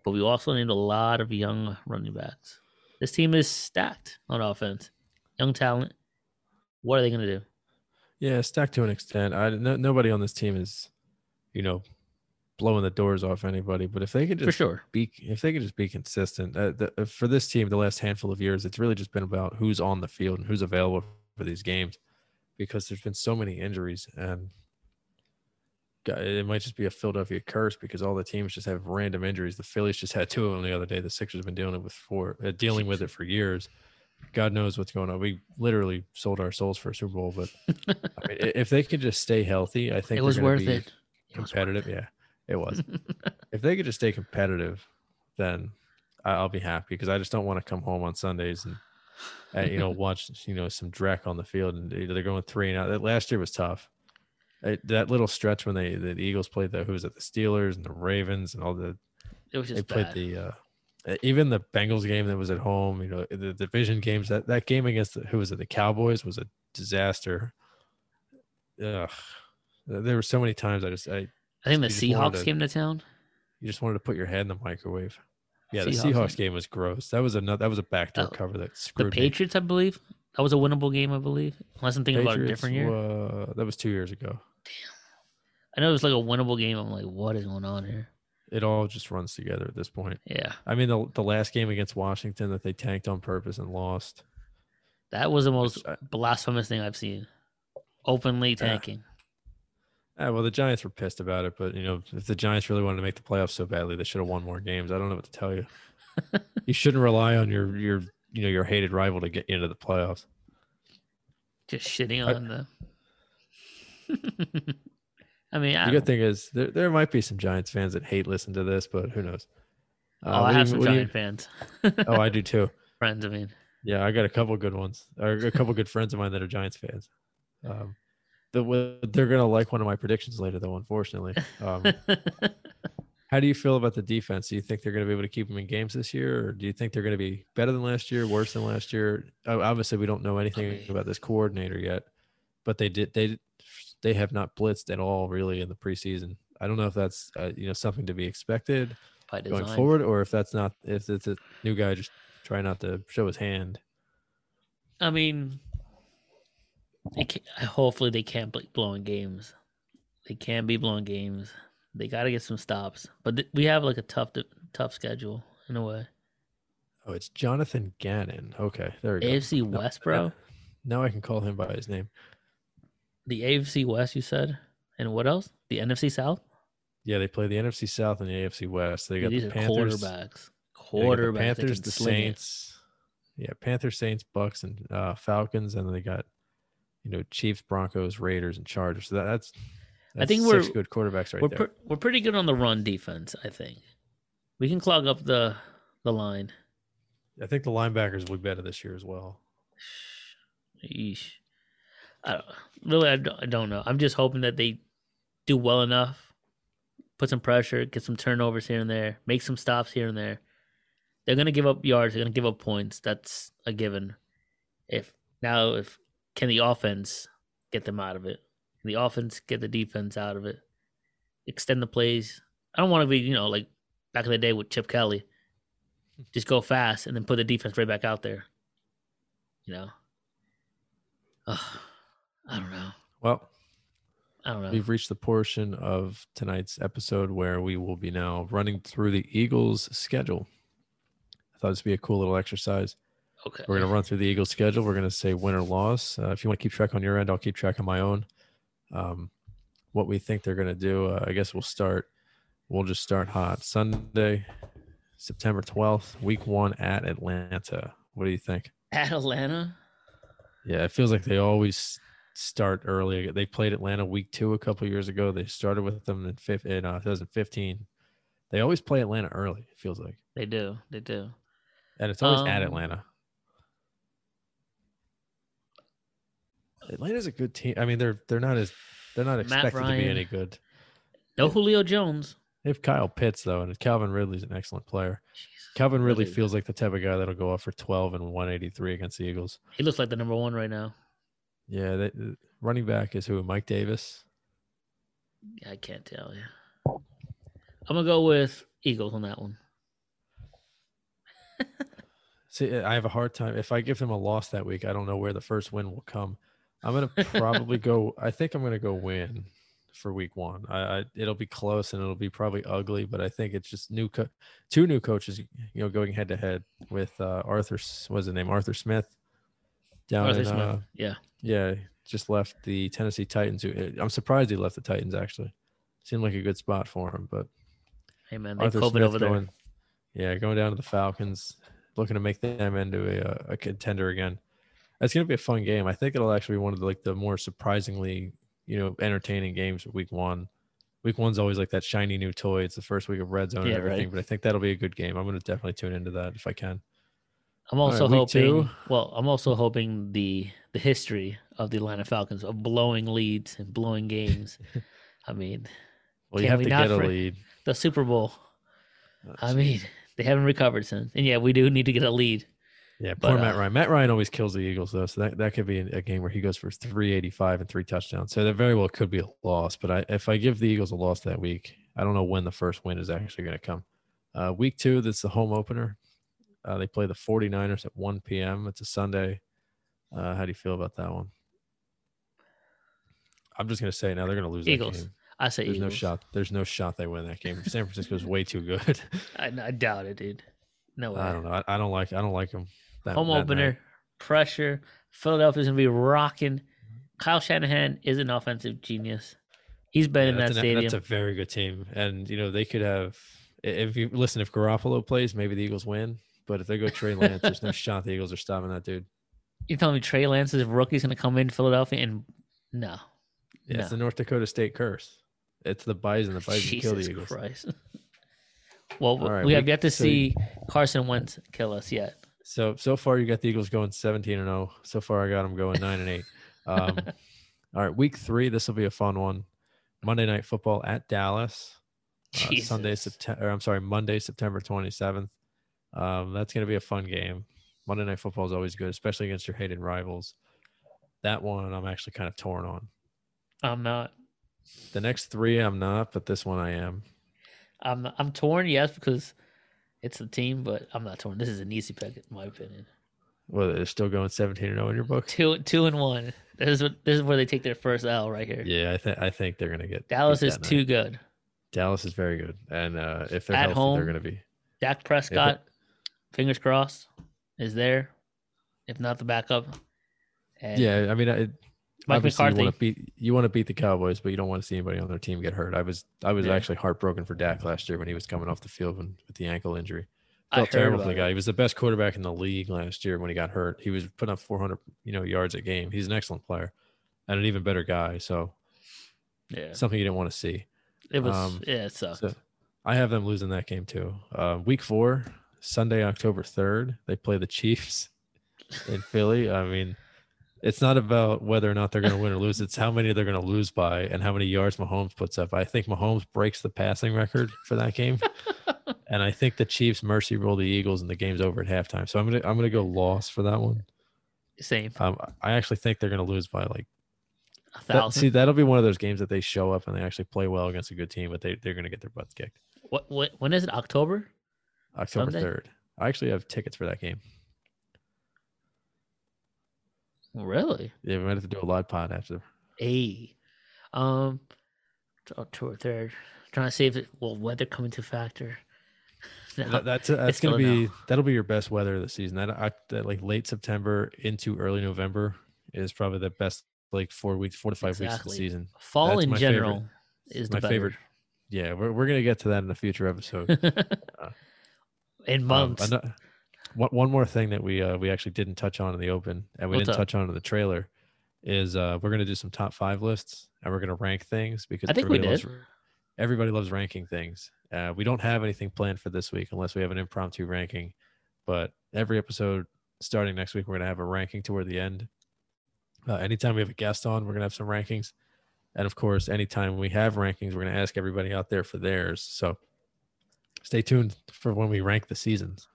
but we also need a lot of young running backs. This team is stacked on offense, young talent. What are they going to do? Yeah, stacked to an extent. I no, nobody on this team is, you know, blowing the doors off anybody. But if they could just for sure be, if they could just be consistent, uh, the, uh, for this team, the last handful of years, it's really just been about who's on the field and who's available for these games, because there's been so many injuries and it might just be a Philadelphia curse because all the teams just have random injuries. The Phillies just had two of them the other day. The Sixers have been dealing with for uh, dealing with it for years. God knows what's going on. We literally sold our souls for a Super Bowl, but I mean, if they could just stay healthy, I think it was worth it. Competitive, it yeah. It was. if they could just stay competitive, then I'll be happy because I just don't want to come home on Sundays and, and you know watch you know some dreck on the field and they're going three and out. Last year was tough. It, that little stretch when they the Eagles played the who was it the Steelers and the Ravens and all the it was just they bad. played the uh, even the Bengals game that was at home. You know the division games that that game against the, who was it the Cowboys was a disaster. Ugh. There were so many times I just I I think the Seahawks to, came to town. You just wanted to put your head in the microwave. Yeah, Seahawks the Seahawks game was gross. That was another. That was a backdoor oh, cover that screwed the Patriots. Me. I believe that was a winnable game. I believe, unless I'm thinking Patriots, about a different year. Uh, that was two years ago. Damn, I know it was like a winnable game. I'm like, what is going on here? It all just runs together at this point. Yeah, I mean the the last game against Washington that they tanked on purpose and lost. That was the most I, blasphemous thing I've seen. Openly tanking. Yeah, well, the Giants were pissed about it, but you know, if the Giants really wanted to make the playoffs so badly, they should have won more games. I don't know what to tell you. you shouldn't rely on your your you know your hated rival to get you into the playoffs. Just shitting on I, the. I mean, I the good thing is there there might be some Giants fans that hate listen to this, but who knows? Uh, oh, I have you, some Giant you... fans. oh, I do too. Friends, I mean. Yeah, I got a couple good ones, or a couple good friends of mine that are Giants fans. Um, the, they're gonna like one of my predictions later, though. Unfortunately, um, how do you feel about the defense? Do you think they're gonna be able to keep them in games this year, or do you think they're gonna be better than last year, worse than last year? Obviously, we don't know anything about this coordinator yet, but they did they they have not blitzed at all really in the preseason. I don't know if that's uh, you know something to be expected going forward, or if that's not if it's a new guy just trying not to show his hand. I mean, hopefully they can't be blowing games. They can't be blowing games. They got to get some stops, but th- we have like a tough, tough schedule in a way. Oh, it's Jonathan Gannon. Okay, there we go. AFC West, bro. Now I can call him by his name. The AFC West, you said, and what else? The NFC South. Yeah, they play the NFC South and the AFC West. They got These the Panthers. quarterbacks. quarterback. that Panthers, the sling it. Saints. Yeah, Panthers, Saints, Bucks, and uh, Falcons, and then they got you know Chiefs, Broncos, Raiders, and Chargers. So that, that's, I think six we're- good quarterbacks right we're there. we're pretty good on the run defense. I think we can clog up the the line. I think the linebackers will be better this year as well. Yeesh. I don't, really, I don't, I don't know. I'm just hoping that they do well enough, put some pressure, get some turnovers here and there, make some stops here and there. They're gonna give up yards. They're gonna give up points. That's a given. If now, if can the offense get them out of it? Can the offense get the defense out of it? Extend the plays. I don't want to be, you know, like back in the day with Chip Kelly. Just go fast and then put the defense right back out there. You know. Ugh, I don't know. Well, I don't know. we've reached the portion of tonight's episode where we will be now running through the Eagles' schedule. I thought this would be a cool little exercise. Okay. We're going to run through the Eagles' schedule. We're going to say win or loss. Uh, if you want to keep track on your end, I'll keep track on my own. Um, what we think they're going to do, uh, I guess we'll start. We'll just start hot. Sunday, September 12th, week one at Atlanta. What do you think? At Atlanta. Yeah, it feels like they always start early. They played Atlanta week two a couple years ago. They started with them in, fifth, in uh, 2015. They always play Atlanta early, it feels like. They do. They do. And it's always at Um, Atlanta. Atlanta's a good team. I mean, they're they're not as they're not expected to be any good. No Julio Jones. They have Kyle Pitts though, and Calvin Ridley's an excellent player. Jesus. Calvin Ridley Ridley. feels like the type of guy that'll go off for 12 and 183 against the Eagles. He looks like the number one right now. Yeah, they, running back is who? Mike Davis. I can't tell you. I'm gonna go with Eagles on that one. See, I have a hard time. If I give them a loss that week, I don't know where the first win will come. I'm gonna probably go. I think I'm gonna go win for week one. I, I it'll be close and it'll be probably ugly, but I think it's just new co- two new coaches, you know, going head to head with uh, Arthur. What's his name? Arthur Smith. Down Arthur in, Smith. uh, yeah. yeah, just left the Tennessee Titans. who- I'm surprised he left the Titans. Actually, seemed like a good spot for him, but Hey man, they Arthur COVID Smith over there. going, yeah, going down to the Falcons, looking to make them into a, uh, a contender again. That's going to be a fun game. I think it'll actually be one of the, like the more surprisingly, you know, entertaining games of week one. Week one's always like that shiny new toy. It's the first week of red zone Yeah, and everything, right. but I think that'll be a good game. I'm going to definitely tune into that if I can. I'm also week hoping. two. Well, I'm also hoping the the history of the Atlanta Falcons of blowing leads and blowing games. I mean, Well, you have we to get a lead. the Super Bowl. Uh, I mean, they haven't recovered since, and yeah, we do need to get a lead. Yeah, But, poor Matt uh, Ryan. Matt Ryan always kills the Eagles though, so that, that could be a game where he goes for 385 and three touchdowns. So that very well could be a loss. But I, if I give the Eagles a loss that week, I don't know when the first win is actually going to come. Uh, week two, that's the home opener. Uh, they play the 49ers at 1 p.m. It's a Sunday. Uh, how do you feel about that one? I'm just going to say now they're going to lose Eagles. I say There's no shot. There's no shot they win that game. San Francisco's way too good. I, I doubt it, dude. No way. I don't know. I, I don't like. I don't like them. That, Home that night. opener, pressure. Philadelphia's gonna be rocking. Mm-hmm. Kyle Shanahan is an offensive genius. He's been in that an- stadium. that's a very good team, and you know they could have. If you listen, if Garoppolo plays, maybe the Eagles win. But if they go Trey Lance, there's no shot the Eagles are stopping that dude. You're telling me Trey Lance's rookie's gonna come in Philadelphia and no. Yeah, No. it's the North Dakota State curse. It's the Bison. The Bison kill the Eagles. Christ. well, right, we have yet to so see Carson Wentz kill us yet. So so far you got the Eagles going 17 and 0. So far I got them going 9 and 8. Um, all right, week three. This will be a fun one. Monday night football at Dallas. Uh, Sunday, September. I'm sorry, Monday, September 27th. Um, that's going to be a fun game. Monday night football is always good, especially against your hated rivals. That one I'm actually kind of torn on. I'm not. The next three I'm not, but this one I am. I'm I'm torn, yes, because it's the team, but I'm not torn. This is an easy pick, in my opinion. Well, they're still going 17 and 0 in your book. Two two and one. This is what this is where they take their first L right here. Yeah, I think I think they're going to get Dallas is that night. too good. Dallas is very good, and uh, if they're At healthy, home, they're going to be. Dak Prescott, fingers crossed, is there. If not the backup. And Yeah, I mean, I, Mike obviously McCarthy. you want to beat you want to beat the Cowboys, but you don't want to see anybody on their team get hurt. I was I was Yeah. actually heartbroken for Dak last year when he was coming off the field when, with the ankle injury. I felt terrible for the guy. it. He was the best quarterback in the league last year when he got hurt. He was putting up 400, you know, yards a game. He's an excellent player and an even better guy. So Yeah, something you didn't want to see. it was. um, yeah, it sucked. So I have them losing that game too. Uh, week four, Sunday, October 3rd, they play the Chiefs in Philly. I mean, it's not about whether or not they're going to win or lose. It's how many they're going to lose by and how many yards Mahomes puts up. I think Mahomes breaks the passing record for that game. and I think the Chiefs mercy roll the Eagles and the game's over at halftime. So I'm going to, I'm going to go loss for that one. Same. Um, I actually think they're going to lose by like, A that, see, that'll be one of those games that they show up and they actually play well against a good team, but they, they're going to get their butts kicked. what, what? When is it? October? October? 3rd. I actually have tickets for that game. Really? Yeah, we might have to do a live pod after. A. Um, October third. Trying to see if it will weather come into factor. No, That, that's that's gonna be no. that'll be your best weather of the season. That, I, that like late September into early November is probably the best like four weeks, four to five weeks of the season. fall that's in general favorite. is my the favorite. Yeah, we're we're gonna get to that in a future episode. in Um, months. ano- one one more thing that we uh we actually didn't touch on in the open and we What's didn't up? touch on in the trailer is uh we're gonna do some top five lists and we're gonna rank things because I think we everybody did. loves everybody loves ranking things. Uh, we don't have anything planned for this week unless we have an impromptu ranking. But every episode starting next week, we're going to have a ranking toward the end. Uh, anytime we have a guest on, we're going to have some rankings. And of course, anytime we have rankings, we're going to ask everybody out there for theirs. So stay tuned for when we rank the seasons.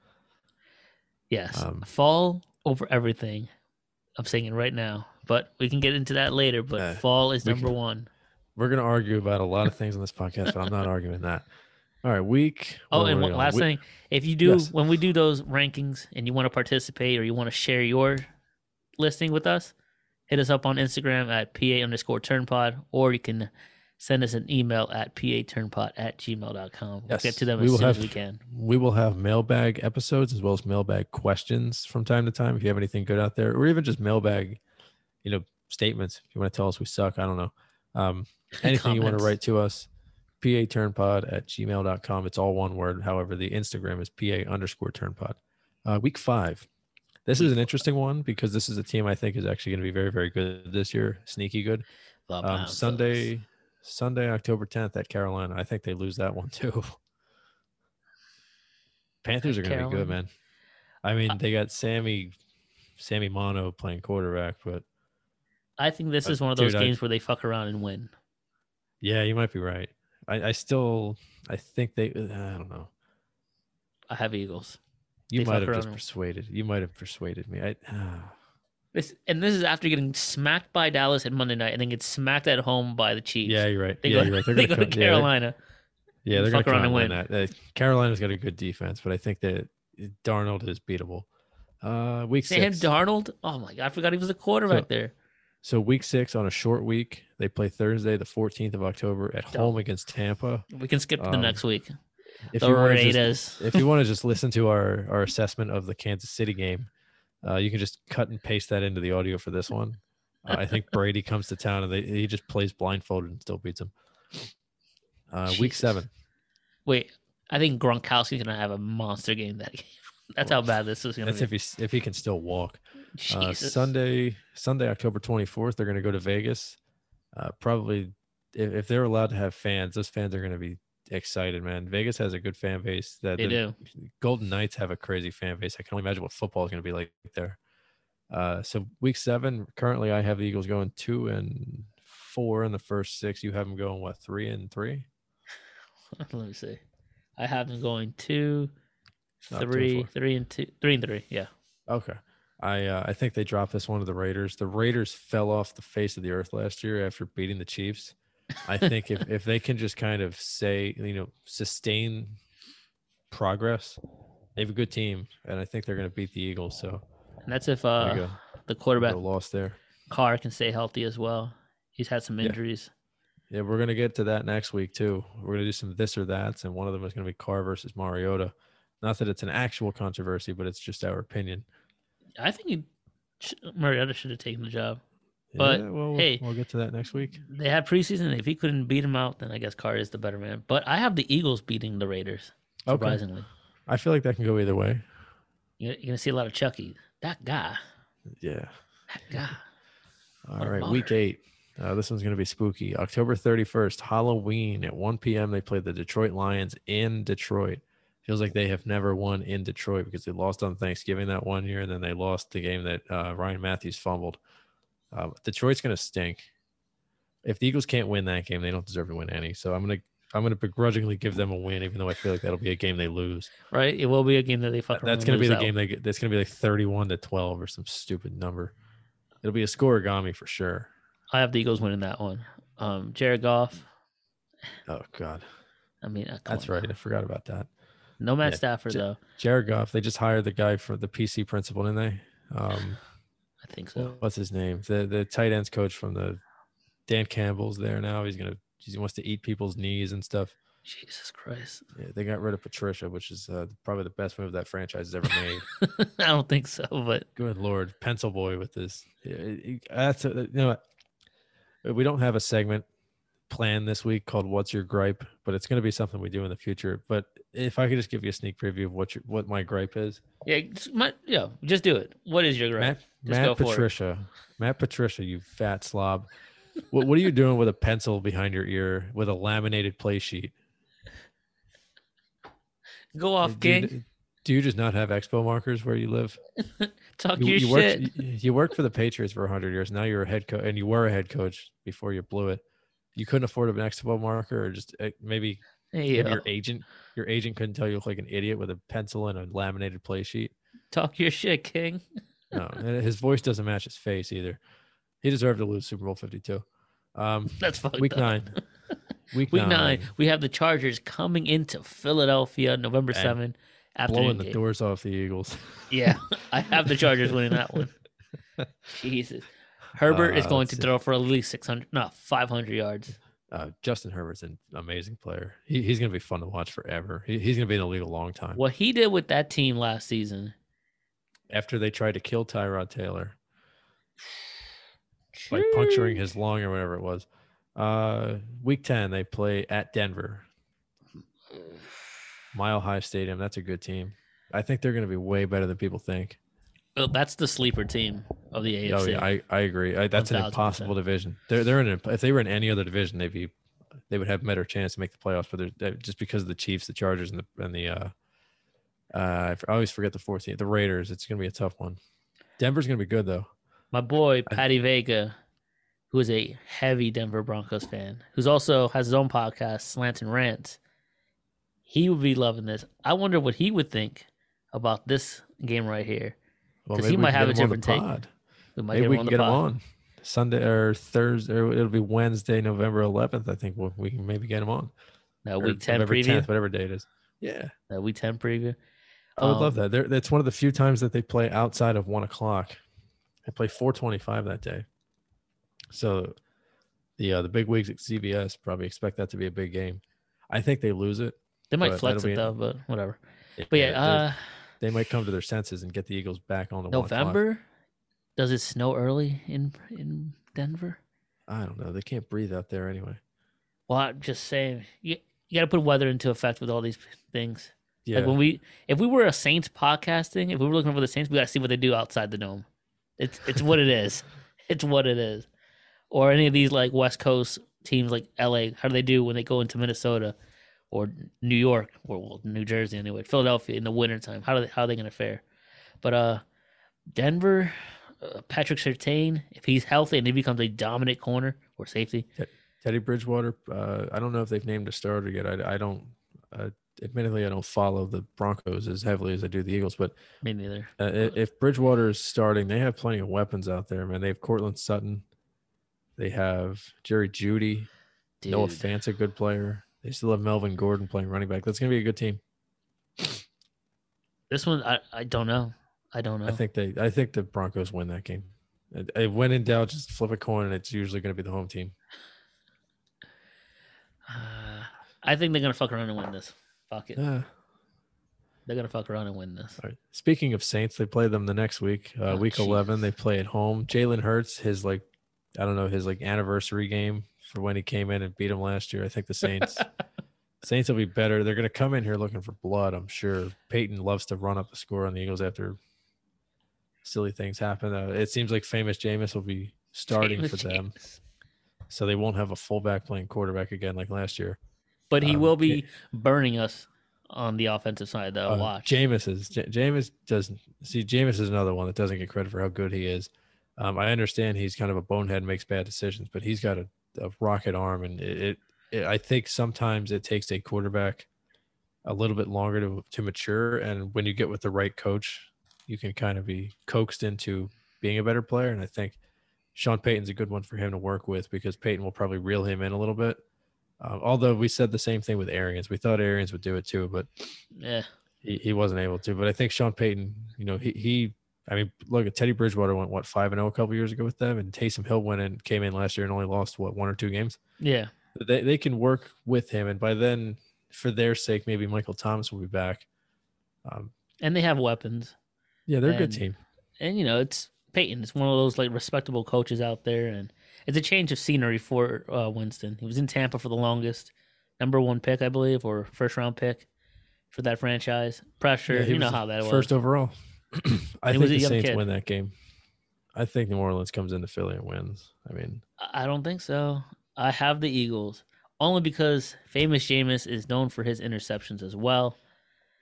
Yes, Um, fall over everything. I'm saying it right now, but we can get into that later. But Uh, fall is number can- one. We're going to argue about a lot of things on this podcast, but I'm not arguing that. All right, week. Oh, and one last thing, if you do Yes. when we do those rankings and you want to participate or you want to share your listing with us, hit us up on Instagram at pa underscore turnpod, or you can send us an email at paturnpod at gmail.com. We'll Yes, get to them we as soon as we can. we will have mailbag episodes as well as mailbag questions from time to time. If you have anything good out there, or even just mailbag, you know, statements. If you want to tell us we suck, I don't know. Um, anything you want to write to us, paturnpod at gmail.com. It's all one word. However, the Instagram is pa underscore turnpod. Uh, week five. This is an five. interesting one because this is a team I think is actually going to be very, very good this year. Sneaky good. Um, Sunday, Sunday, October 10th at Carolina. I think they lose that one too. Panthers are going to be good, man. I mean, Uh, they got Sammy, Sammy Mono playing quarterback, but I think this uh, is one of those dude, I- games where they fuck around and win. yeah, you might be right. I, I still, I think they, I don't know. I have Eagles. You They might have just persuaded. You might have persuaded me. I, This and this is after getting smacked by Dallas at Monday night and then get smacked at home by the Chiefs. yeah, you're right. They yeah, go, you're right. They're they go to co- yeah, they're- Carolina. Yeah, they're going to around and and win that. Uh, Carolina's got a good defense, but I think that Darnold is beatable. Uh, week Sam six. Darnold. Oh my god, I forgot he was a quarterback So- there. So week six on a short week, they play Thursday, the 14th of October at home against Tampa. We can skip to the um, next week. If the you Raiders. just, if you want to just listen to our our assessment of the Kansas City game, uh, you can just cut and paste that into the audio for this one. Uh, I think Brady comes to town and they, he just plays blindfolded and still beats him. Uh, week seven, Wait, I think Gronkowski's gonna have a monster game that game. That's how bad this is gonna be. that's be. if he if he can still walk. Uh, Sunday, Sunday, October 24th, they're going to go to Vegas. Uh, probably, if, if they're allowed to have fans, those fans are going to be excited, man. Vegas has a good fan base. That They the do. Golden Knights have a crazy fan base. I can only imagine what football is going to be like there. Uh, so week seven, currently I have the Eagles going two and four in the first six. You have them going what three and three? Let me see. I have them going two, Oh, two and three and two, three and three. Yeah. Okay. I uh, I think they dropped this one to the Raiders. The Raiders fell off the face of the earth last year after beating the Chiefs. I think if, if they can just kind of say, you know, sustain progress, they have a good team, and I think they're going to beat the Eagles. So And that's if uh the quarterback lost there. Carr can stay healthy as well. He's had some injuries. Yeah, we're going to get to that next week too. We're going to do some this or that's, and one of them is going to be Carr versus Mariota. Not that it's an actual controversy, but it's just our opinion. I think he, Mariota should have taken the job. But, yeah, well, hey. we'll get to that next week. They had preseason. If he couldn't beat him out, then I guess Carr is the better man. But I have the Eagles beating the Raiders. Okay. Surprisingly, I feel like that can go either way. You're, you're gonna see a lot of Chucky. That guy. Yeah. That guy. All What right, week eight. Uh, this one's going to be spooky. October 31st, Halloween at 1 p.m. They play the Detroit Lions in Detroit. Feels like they have never won in Detroit because they lost on Thanksgiving that one year, and then they lost the game that uh, Ryan Mathews fumbled. Uh, Detroit's going to stink. If the Eagles can't win that game, they don't deserve to win any. So I'm going to I'm going to begrudgingly give them a win, even though I feel like that'll be a game they lose. Right? It will be a game that they fuck around That's going to be the that game they get. That's going to be like 31 to 12 or some stupid number. It'll be a Scorigami for sure. I have the Eagles winning that one. Um, Jared Goff. Oh God, I mean, uh, that's right. now. I forgot about that. No Matt Yeah, Stafford J- though. Jared Goff. They just hired the guy for the PC principal, didn't they? Um, I think so. what's his name? The the tight ends coach from the Dan Campbell's there now. He's gonna he wants to eat people's knees and stuff. Jesus Christ. Yeah, they got rid of Patricia, which is uh, probably the best move that franchise has ever made. I don't think so, but Good lord, pencil boy with this. Yeah, That's a, you know what? We don't have a segment planned this week called "What's Your Gripe," but it's going to be something we do in the future. But if I could just give you a sneak preview of what your what my gripe is, yeah, just, my, yeah, just do it. What is your gripe? Matt, Just Matt for it. Patricia, Matt Patricia, you fat slob. what what are you doing with a pencil behind your ear with a laminated play sheet? Go off, do, you, King. do you just not have expo markers where you live? Talk You, your you shit. worked you, you worked for the Patriots for 100 years. Now you're a head coach and you were a head coach before you blew it. You couldn't afford an expo marker or just uh, maybe, yo, your agent your agent couldn't tell you look like an idiot with a pencil and a laminated play sheet. talk your shit, King. No, and his voice doesn't match his face either. He deserved to lose Super Bowl 52. Um, That's fucked week up. nine. Week, Week nine. nine, we have the Chargers coming into Philadelphia November And 7. After blowing the doors off the Eagles. Yeah, I have the Chargers winning that one. Jesus. Herbert is Uh, going to see. throw for at least 600, not 500 yards. Uh, Justin Herbert's an amazing player. He, he's going to be fun to watch forever. He, he's going to be in the league a long time. What he did with that team last season. After they tried to kill Tyrod Taylor, like puncturing his lung or whatever it was. Uh, week 10, they play at Denver, Mile High Stadium. That's a good team. I think they're going to be way better than people think. Well, that's the sleeper team of the AFC. Oh yeah, I, I agree. I, that's an 1000%. impossible division. They're they're in if they were in any other division, they'd be they would have a better chance to make the playoffs. But they're, they're just because of the Chiefs, the Chargers, and the and the uh, uh, I I always forget the fourth team, the Raiders. It's gonna be a tough one. Denver's gonna be good though. My boy I- Patty Vega, who is a heavy Denver Broncos fan, who's also has his own podcast, Slant and Rants. He would be loving this. I wonder what he would think about this game right here. because maybe he might have a him on the different take. We might Maybe get we him on can get him on Sunday or Thursday. Or it'll be Wednesday, November 11th. I think we'll, we can maybe get him on. That Or week ten November preview. 10th, whatever day it is. Yeah, That week ten preview. I would love Um, that. They're, that's one of the few times that they play outside of one o'clock. They play 425 that day. So the uh, the big wigs at CBS probably expect that to be a big game. I think they lose it. They might flex it though, but whatever. But yeah, uh, they might come to their senses and get the Eagles back on the. November. Does it snow early in in Denver? I don't know. They can't breathe out there anyway. Well, I'm just saying, you, you got to put weather into effect with all these things. Yeah, Like when we, if we were a Saints podcasting, if we were looking for the Saints, we got to see what they do outside the dome. It's it's what it is. It's what it is. Or any of these like West Coast teams like LA, how do they do when they go into Minnesota or New York or well, New Jersey anyway, Philadelphia in the wintertime? How do they, how are they going to fare? But uh, Denver, uh, Patrick Surtain, if he's healthy and he becomes a dominant corner or safety, Teddy Bridgewater. Uh, I don't know if they've named a starter yet. I, I don't. Uh, admittedly, I don't follow the Broncos as heavily as I do the Eagles, but me neither. Uh, i- if Bridgewater is starting, they have plenty of weapons out there, man. They have Courtland Sutton. They have Jerry Jeudy. Dude. Noah Fant's a good player. They still have Melvin Gordon playing running back. That's going to be a good team. This one, I, I don't know. I don't know. I think they. I think the Broncos win that game. Uh, When in doubt, just flip a coin, and it's usually going to be the home team. Uh, I think they're gonna fuck around and win this. Fuck it. Uh, They're gonna fuck around and win this. all right. Speaking of Saints, they play them the next week. Uh, Oh, week jeez. eleven, they play at home. Jalen Hurts, his like, I don't know, his like anniversary game for when he came in and beat them last year. I think the Saints Saints will be better. They're going to come in here looking for blood, I'm sure. Payton loves to run up the score on the Eagles after silly things happen. Uh, it seems like famous Jameis will be starting for them, Jameis. so they won't have a fullback playing quarterback again like last year. But he Um, will be burning us on the offensive side, though. Uh, Watch. Jameis is J- Jameis doesn't see Jameis is another one that doesn't get credit for how good he is. Um, I understand he's kind of a bonehead, and makes bad decisions, but he's got a, a rocket arm, and it, it, it. I think sometimes it takes a quarterback a little bit longer to to mature, and when you get with the right coach, you can kind of be coaxed into being a better player. And I think Sean Payton's a good one for him to work with because Payton will probably reel him in a little bit. Um, although we said the same thing with Arians, we thought Arians would do it too, but Yeah. he, he wasn't able to. But I think Sean Payton, you know, he he I mean, look at Teddy Bridgewater went what five and zero a couple years ago with them, and Taysom Hill went and came in last year and only lost what one or two games. Yeah. They they can work with him, and by then, for their sake, maybe Michael Thomas will be back. Um, And they have weapons. yeah, they're a good team. And, you know, it's Payton. It's one of those, like, respectable coaches out there. And it's a change of scenery for uh, Winston. He was in Tampa for the longest. Number one pick, I believe, or first round pick for that franchise. Pressure. Yeah, you know how that was. First overall. I think the Saints kid. win that game. I think New Orleans comes into Philly and wins. I mean, I I don't think so. I have the Eagles only because famous Jameis is known for his interceptions as well.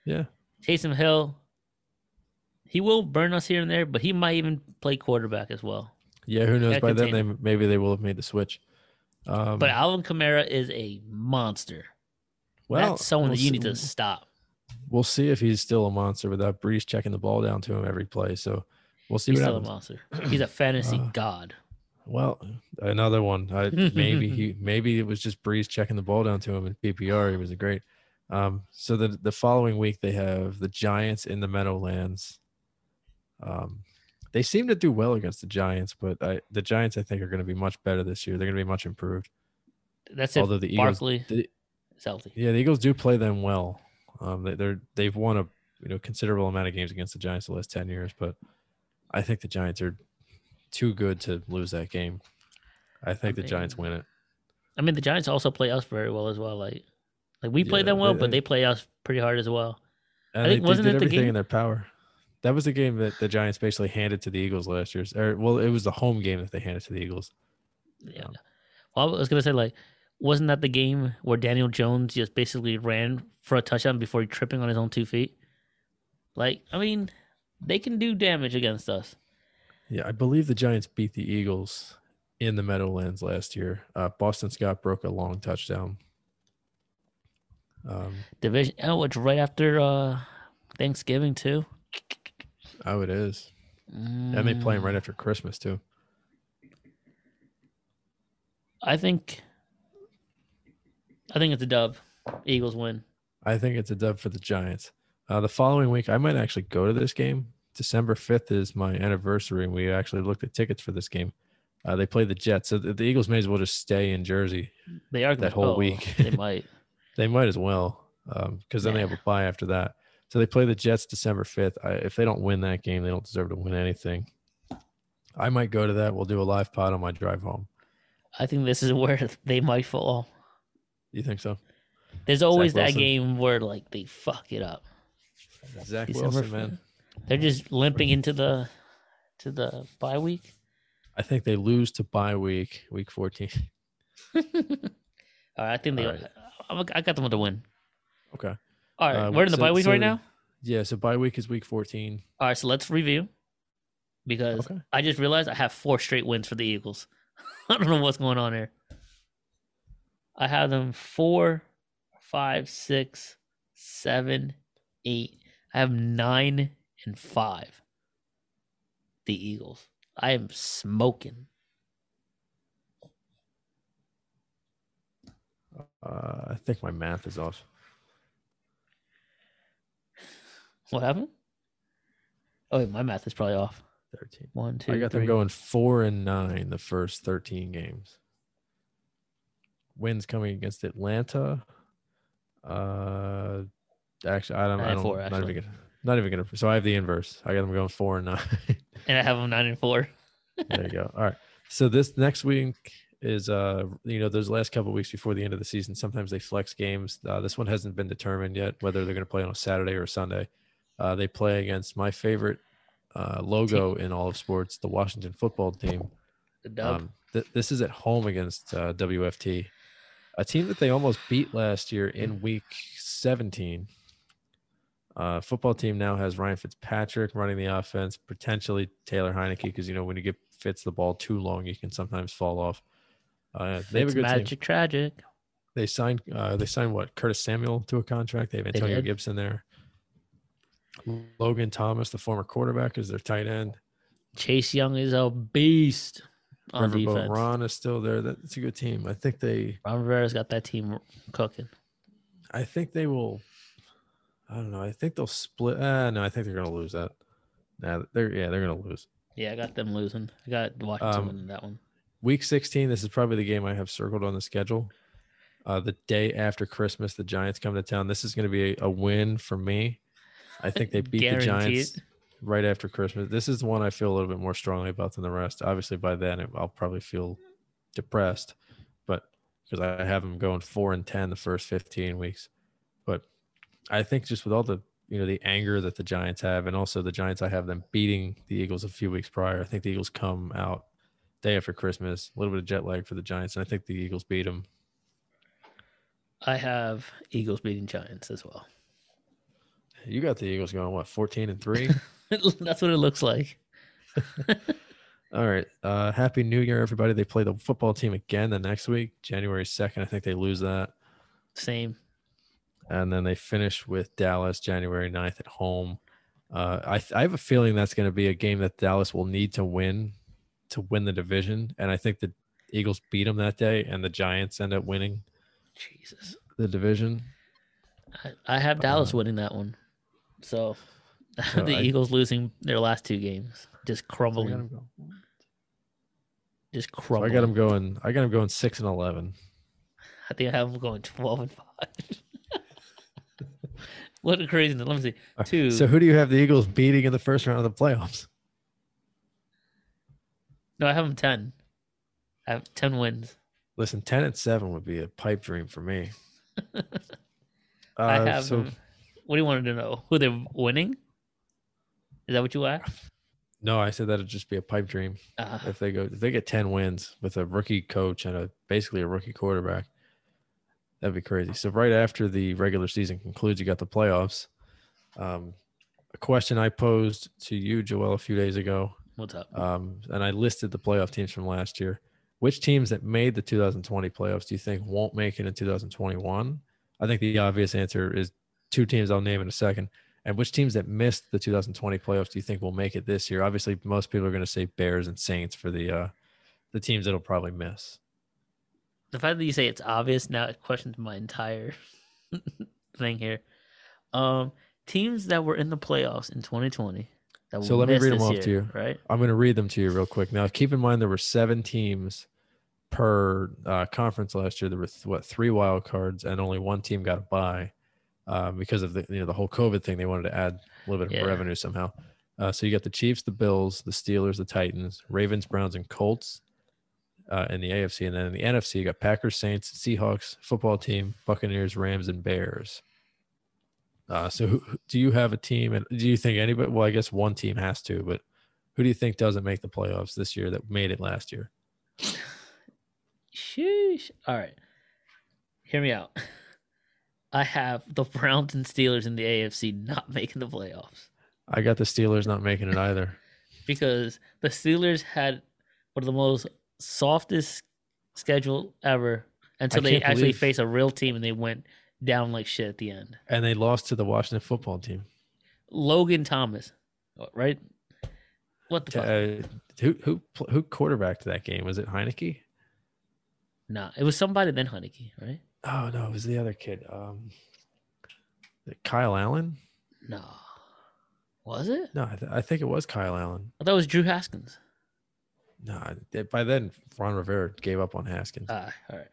yeah, Taysom Hill, he will burn us here and there, but he might even play quarterback as well. Yeah. Who knows? By then, they maybe they will have made the switch. Um, But Alvin Kamara is a monster. well, That's someone we'll that you see- need to stop. we'll see if he's still a monster without Brees checking the ball down to him every play. So we'll see He's still a monster. He's a fantasy Uh, god. Well, another one. I, maybe he maybe it was just Brees checking the ball down to him in PPR. He was a great. Um, so the the following week they have the Giants in the Meadowlands. Um, they seem to do well against the Giants, but I, the Giants I think are going to be much better this year. They're going to be much improved. That's although the Eagles- Barkley the- is healthy. Yeah, the Eagles do play them well. Um, they, they're they've won a you know considerable amount of games against the Giants the last ten years, but I think the Giants are too good to lose that game. I think the Giants win it. I mean, the Giants also play us very well as well. Like, like we play Yeah, them well, they- but they play us pretty hard as well. And I think- they, wasn't they it did the everything game- in their power. That was the game that the Giants basically handed to the Eagles last year. Or well, it was the home game that they handed to the Eagles. Yeah. Um, Well, I was gonna say like, wasn't that the game where Daniel Jones just basically ran for a touchdown before tripping on his own two feet? Like, I mean, they can do damage against us. Yeah, I believe the Giants beat the Eagles in the Meadowlands last year. Uh, Boston Scott broke a long touchdown. Um, Division. Oh, it's right after uh Thanksgiving too. Oh, it is. And they play him right after Christmas too. I think. I think it's a dub. Eagles win. I think it's a dub for the Giants. Uh, the following week, I might actually go to this game. December 5th is my anniversary, and we actually looked at tickets for this game. Uh, they play the Jets, so the, the Eagles may as well just stay in Jersey. They are That whole oh, week. they might. They might as well, because then they have a bye after that. So they play the Jets December 5th. I, if they don't win that game, they don't deserve to win anything. I might go to that. We'll do a live pod on my drive home. I think this is where they might fall. You think so? There's always that game where like they fuck it up. Zach December Wilson, man. They're just limping into the to the bye week. I think they lose to bye week, week 14. All right, I think they. Right. I I got them with the win. Okay. All right, Uh, we're in the so- bye week so- right now. Yeah, so bye week is week 14. All right, so let's review because Okay. I just realized I have four straight wins for the Eagles. I don't know what's going on here. I have them four, five, six, seven, eight. I have nine and five. The Eagles. I am smoking. Uh, I think my math is off. What happened? Oh, wait, my math is probably off. 13. One, two, I got three. them going four and nine the first 13 games. Wins coming against Atlanta. Uh, actually, I don't. I don't. four, not actually. even gonna. Not even gonna. So I have the inverse. I got them going four and nine. And I have them nine and four. there you go. All right. So this next week, is uh you know those last couple weeks before the end of the season sometimes they flex games uh, this one hasn't been determined yet whether they're going to play on a saturday or a sunday uh, they play against my favorite uh, logo in all of sports the washington football team The dub. um, th- this is at home against uh, wft a team that they almost beat last year in week 17 uh, football team now has Ryan Fitzpatrick running the offense, potentially Taylor Heinicke, because you know when you get Fitz the ball too long, you can sometimes fall off. Uh, they have a good magic team. tragic. They signed uh, they signed what Curtis Samuel to a contract. They have Antonio did. Gibson there. Logan Thomas, the former quarterback, is their tight end. Chase Young is a beast on Riverboat defense. Ron, Ron is still there. That's a good team. I think they Rivera's got that team cooking. I think they will. I don't know. I think they'll split. Uh, no, I think they're gonna lose that. Nah, they're yeah, they're gonna lose. Yeah, I got them losing. I got Washington Um, winning that one. Week 16. This is probably the game I have circled on the schedule. Uh, the day after Christmas, the Giants come to town. This is going to be a, a win for me. I think they beat the Giants it. right after Christmas. This is the one I feel a little bit more strongly about than the rest. Obviously, by then I'll probably feel depressed, but because I have them going four and ten the first 15 weeks. But I think just with all the you know the anger that the Giants have, and also the Giants, I have them beating the Eagles a few weeks prior. I think the Eagles come out day after Christmas, a little bit of jet lag for the Giants, and I think the Eagles beat them. I have Eagles beating Giants as well. You got the Eagles going what 14 and three. That's what it looks like. All right. Uh, happy New Year, everybody. They play the football team again the next week, January 2nd. I think they lose that. Same. And then they finish with Dallas January 9th at home. Uh, I, I have a feeling that's going to be a game that Dallas will need to win to win the division. And I think the Eagles beat them that day, and the Giants end up winning Jesus. the division. I, I have Dallas Uh, winning that one. So So the I- Eagles losing their last two games. Just So I, got go- just so I got them going. I got them going six and eleven. I think I have them going 12 and 5. what a crazy. Let me see. Two. So who do you have the Eagles beating in the first round of the playoffs? no, I have them 10. I have 10 wins. Listen, ten and seven would be a pipe dream for me. I Uh, have so them. What do you want to know? Who they're winning? Is that what you asked? no, I said that'd just be a pipe dream Uh, if they go if they get ten wins with a rookie coach and a basically a rookie quarterback. That'd be crazy. So right after the regular season concludes, you got the playoffs. Um, a question I posed to you, Joel, a few days ago, what's up? um, and I listed the playoff teams from last year. Which teams that made the 2020 playoffs do you think won't make it in 2021? I think the obvious answer is two teams I'll name in a second. And which teams that missed the 2020 playoffs do you think will make it this year? Obviously, most people are going to say Bears and Saints for the uh, the teams that'll probably miss. the fact that you say it's obvious now it questions my entire thing here. Um, teams that were in the playoffs in 2020 that So let me read them off year, to you. Right? I'm going to read them to you real quick. Now, keep in mind there were seven teams per uh, conference last year. There were th- what three wild cards, and only one team got a bye uh, because of the you know the whole COVID thing. They wanted to add a little bit of Yeah. revenue somehow. Uh, so you got the Chiefs, the Bills, the Steelers, the Titans, Ravens, Browns, and Colts uh, in the AFC, and then in the NFC you got Packers, Saints, Seahawks, football team, Buccaneers, Rams, and Bears. Uh, so, who- do you have a team? And do you think anybody? Well, I guess one team has to, but who do you think doesn't make the playoffs this year that made it last year? Sheesh. All right. Hear me out. I have the Browns and Steelers in the AFC not making the playoffs I got the Steelers not making it either. because the Steelers had one of the most softest schedule ever until they actually believe- face a real team and they went down like shit at the end. And they lost to the Washington football team. Logan Thomas, right? What the fuck? Uh, who who who quarterbacked that game? Was it Heinicke? nah, it was somebody then Heinicke, right? Oh no, it was the other kid. Um, Kyle Allen. No, was it? No, I, th- I think it was Kyle Allen. I thought it was Drew Haskins. No, I- by then Ron Rivera gave up on Haskins. Ah, all right.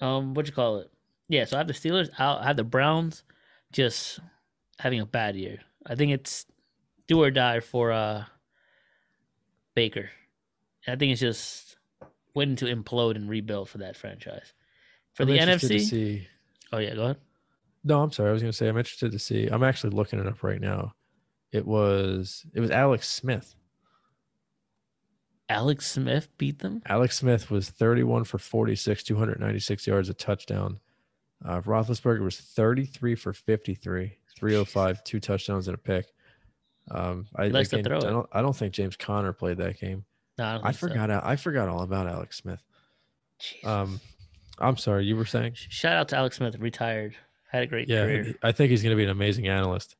Uh, Um, what you call it? Yeah, so I have the Steelers out. I have the Browns just having a bad year. I think it's do or die for uh Baker. I think it's just waiting to implode and rebuild for that franchise. For I'm the NFC, oh yeah, go ahead. No, I'm sorry. I was going to say I'm interested to see. I'm actually looking it up right now. It was it was Alex Smith. Alex Smith beat them. Alex Smith was 31 for 46, 296 yards, a touchdown. Uh, Roethlisberger was 33 for 53, 305, two touchdowns and a pick. Um, I, again, throw I don't, I don't think James Conner played that game. No, I, don't I think so. forgot. I forgot all about Alex Smith. Jesus. Um, I'm sorry. You were saying? Shout out to Alex Smith, retired, had a great Yeah, career. I think he's going to be an amazing analyst.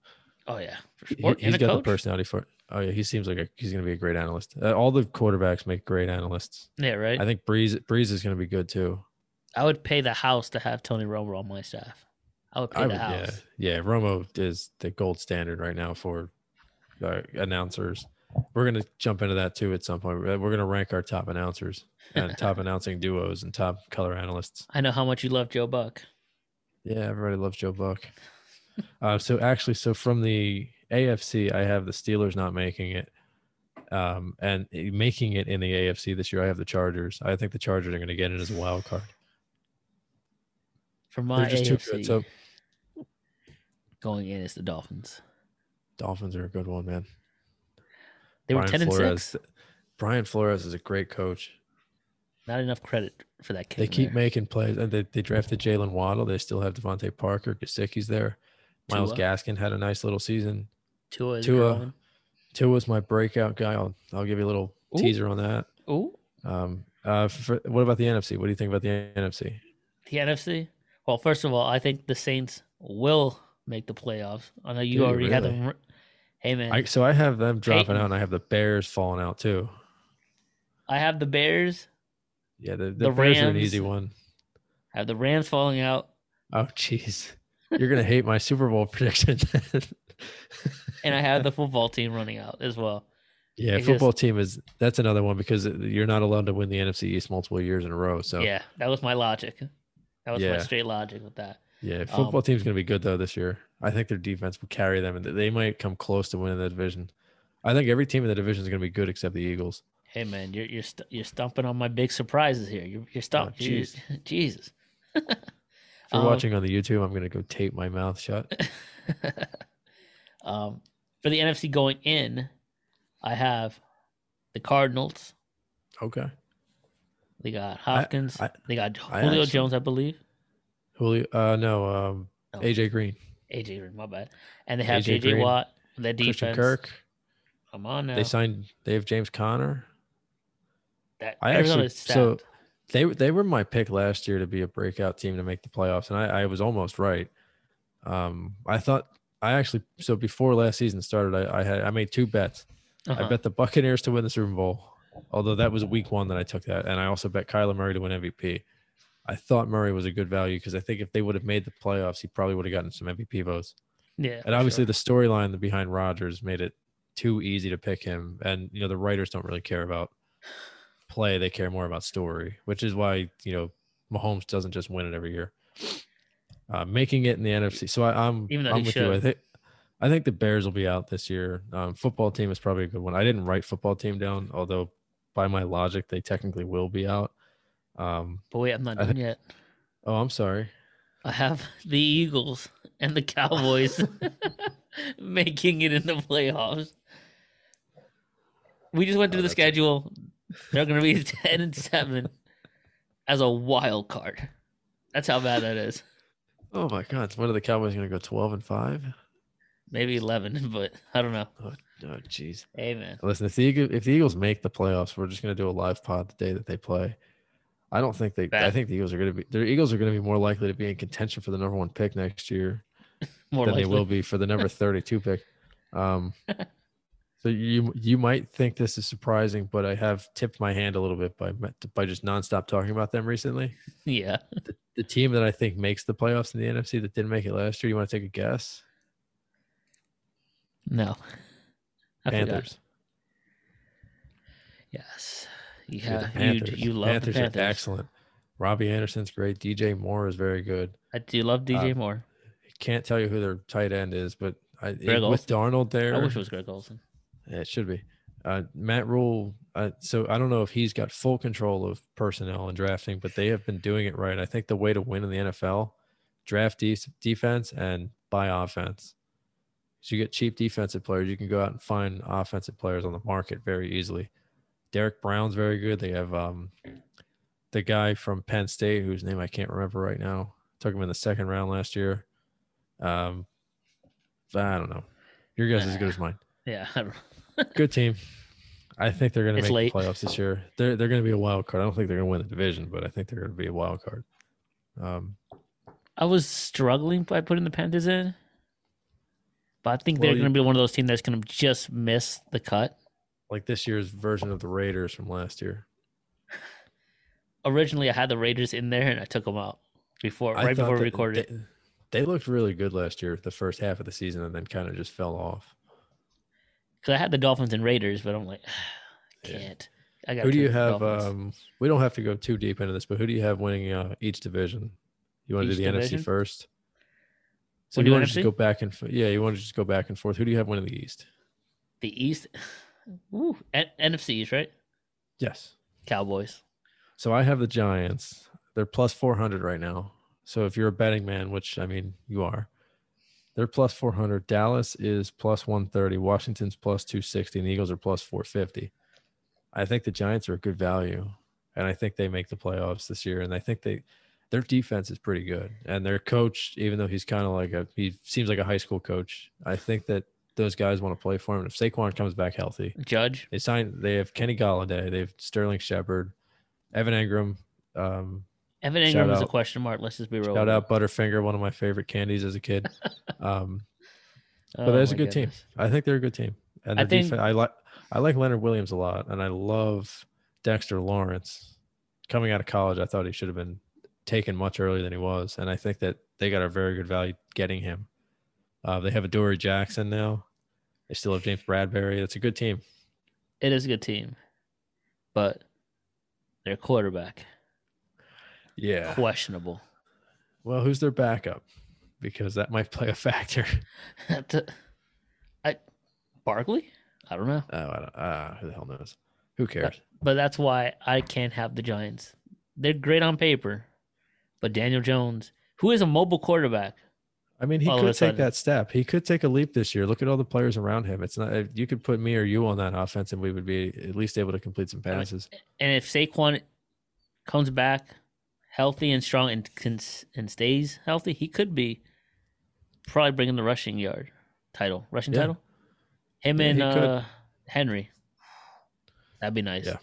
Oh yeah, for He, sport has got coach. the personality for. it. Oh yeah, he seems like a, he's going to be a great analyst. Uh, all the quarterbacks make great analysts. Yeah, right. I think Brees Brees is going to be good too. I would pay the house to have Tony Romo on my staff. I would pay I the would, yeah, yeah. Romo is the gold standard right now for uh, announcers. We're gonna jump into that too at some point. We're gonna rank our top announcers and top announcing duos and top color analysts. I know how much you love Joe Buck. Yeah, everybody loves Joe Buck. Uh, so actually, so from the AFC, I have the Steelers not making it, um, and making it in the AFC this year. I have the Chargers. I think the Chargers are going to get it as a wild card. For my They're just too good. So going in is the Dolphins. Dolphins are a good one, man. They were Brian ten and six. Brian Flores is a great coach. Not enough credit for that kid. They keep there. making plays, and they, they drafted Jaylen Waddle. They still have DeVante Parker. Gesicki's there. Miles Tua. Gaskin had a nice little season. Tua. Is Tua. Tua was my breakout guy. I'll I'll give you a little Ooh. teaser on that. Ooh, Um, uh, for, what about the NFC? What do you think about the NFC? the NFC. Well, first of all, I think the Saints will make the playoffs. I know you you already had them. Hey man, I so I have them dropping out, and I have the Bears falling out too. I have the Bears. Yeah, the, the, The Bears are an easy one. I have the Rams falling out, Oh, jeez, you're gonna hate my Super Bowl prediction. and I have the football team running out as well. yeah, It's football team is that's another one because you're not allowed to win the NFC East multiple years in a row. So Yeah, that was my logic. That was my straight logic with that. Yeah, football Um, team's going to be good though this year. I think their defense will carry them, and they might come close to winning the division. I think every team in the division is going to be good except the Eagles. Hey man, you're you're st- you're stumping on my big surprises here. You're you're stumping. Oh, You're- Jesus. If you're Um, watching on the YouTube, I'm going to go tape my mouth shut. um, for the NFC going in, I have the Cardinals. Okay, They got Hopkins. I- they got I Julio actually- Jones, I believe. Julio. Uh, no, um, No. AJ Green, AJ Green, my bad. And they have AJ Green, Watt. The Christian defense. Kirk. Come on now. They signed. They have James Conner. that I Arizona actually so they they were my pick last year to be a breakout team to make the playoffs, and I, I was almost right. Um, I thought I actually so before last season started, I, I had I made two bets. I Uh-huh. bet the Buccaneers to win the Super Bowl, although that was week one that I took that, and I also bet Kyler Murray to win MVP. I thought Murray was a good value because I think if they would have made the playoffs, he probably would have gotten some MVP votes. yeah. And obviously, sure. the storyline behind Rodgers made it too easy to pick him. And you know, the writers don't really care about play; they care more about story, which is why you know Mahomes doesn't just win it every year. Uh, making it in the NFC, so I, I'm Even though I'm with you. I think I think the Bears will be out this year. Um, football team is probably a good one. I didn't write football team down, although by my logic, they technically will be out. Um, But wait, I'm not I done yet. oh, I'm sorry. I have the Eagles and the Cowboys making it in the playoffs. We just went Oh, through the that's- schedule. They're going to be 10 and 7 as a wild card. That's how bad that is. Oh my God, when are the Cowboys going to go twelve and five? Maybe 11, but I don't know. Oh, oh, jeez. Hey, man. Listen, if the Eagles, if the Eagles make the playoffs, we're just going to do a live pod the day that they play. I don't think they. I think the Eagles are going to be. The Eagles are going to be more likely to be in contention for the number one pick next year More than likely. they will be for the number thirty-two pick. Um, so you you might think this is surprising, but I have tipped my hand a little bit by by just nonstop talking about them recently. Yeah. The team that I think makes the playoffs in the NFC that didn't make it last year. You want to take a guess? No. I forgot. Panthers. Yes. You, Yeah, you, you love Panthers the Panthers. are excellent. Robbie Anderson's great. DJ Moore is very good. I do love DJ Uh, Moore. Can't tell you who their tight end is, but I, Greg with Darnold there, I wish it was Greg Olsen. it should be. Uh, Matt Rhule I, so I don't know if he's got full control of personnel and drafting, but they have been doing it right. I think the way to win in the NFL, draft de- defense and buy offense. So you get cheap defensive players, you can go out and find offensive players on the market very easily. Derrick Brown's very good. They have um, the guy from Penn State whose name I can't remember right now. Took him in the second round last year. Um, I don't know. Your guess is as good as mine. Yeah. Good team. I think they're going to make late. the playoffs this year. They're they're going to be a wild card. I don't think they're going to win the division, but I think they're going to be a wild card. Um, I was struggling by putting the Panthers in, but I think they're going to be one of those teams that's going to just miss the cut. Like this year's version of the Raiders from last year. Originally, I had the Raiders in there and I took them out before, I right before we recorded. it. They, they looked really good last year, the first half of the season, and then kind of just fell off. Because I had the Dolphins and Raiders, but I'm like, I can't. I got Who do you have? Um, we don't have to go too deep into this, but who do you have winning uh, each division? You want to do the division? NFC first? So you want to just go back and yeah, you want to just go back and forth. Who do you have winning the East? the East? Ooh, N- NFC East, right? Yes. Cowboys. So I have the Giants. They're plus 400 right now. So if you're a betting man, which I mean you are, they're plus 400. Dallas is plus 130. Washington's plus 260. And the Eagles are plus 450. I think the Giants are a good value. And I think they make the playoffs this year. And I think they, their defense is pretty good. And their coach, even though he's kind of like a, he seems like a high school coach, I think that those guys want to play for him. And if Saquon comes back healthy, Judge. they signed. They have Kenny Golladay. They have Sterling Shepard, Evan Engram. Um, Evan Engram is a question mark. Let's just be real. shout out Butterfinger, one of my favorite candies as a kid. Um, Oh, but that's a good team. I think they're a good team, and I think- defense. I like. I like Leonard Williams a lot, and I love Dexter Lawrence. Coming out of college, I thought he should have been taken much earlier than he was, and I think that they got a very good value getting him. Uh, they have Adoree' Jackson now. They still have James Bradberry. That's a good team. It is a good team, but their quarterback Yeah. questionable. Well, who's their backup? Because that might play a factor. To- I Barkley. I don't know, Oh, I don't, uh, who the hell knows? Who cares? but that's why I can't have the Giants. They're great on paper, but Daniel Jones, who is a mobile quarterback, I mean, he all could take that step. He could take a leap this year. Look at all the players around him. It's not. You could put me or you on that offense, and we would be at least able to complete some passes. and if Saquon comes back healthy and strong and can, and stays healthy, he could be probably bringing the rushing yard title, rushing Yeah. title. Him Yeah, and he uh, Henry. That'd be nice. Yeah.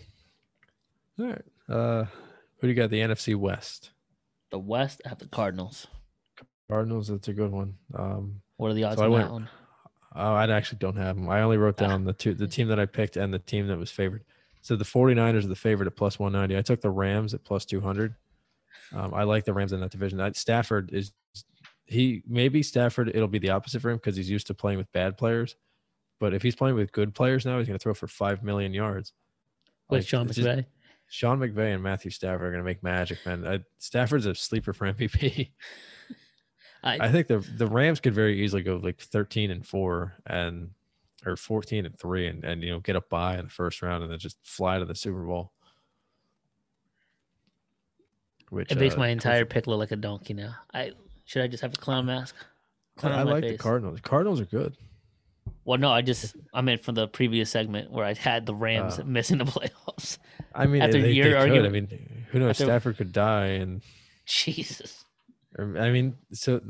All right. Uh, who do you got? The NFC West. The West have the Cardinals. Cardinals. That's a good one. Um, What are the odds So I went- that one? oh, I actually don't have them. I only wrote Ah. down the two, the team that I picked and the team that was favored. So the 49ers are the favorite at plus 190. I took the Rams at plus 200. Um, I like the Rams in that division. I, Stafford is he maybe Stafford it'll be the opposite for him because he's used to playing with bad players. But if he's playing with good players now, he's going to throw for five million yards. With Like, Sean it's just- McVay? Sean McVay and Matthew Stafford are going to make magic, man. I, Stafford's a sleeper for MVP. I, I think the the Rams could very easily go like 13 and 4 and or 14 and 3 and, and you know get a bye in the first round and then just fly to the Super Bowl. Which it makes uh, my entire pick look like a donkey now. I should I just have a clown mask? Clown I my like the? Cardinals. The Cardinals are good. Well, no, I just I meant from the previous segment where I had the Rams Uh, missing the playoffs. I mean, After they, your they could. I mean, who knows? after- Stafford could die, and Jesus, I mean, so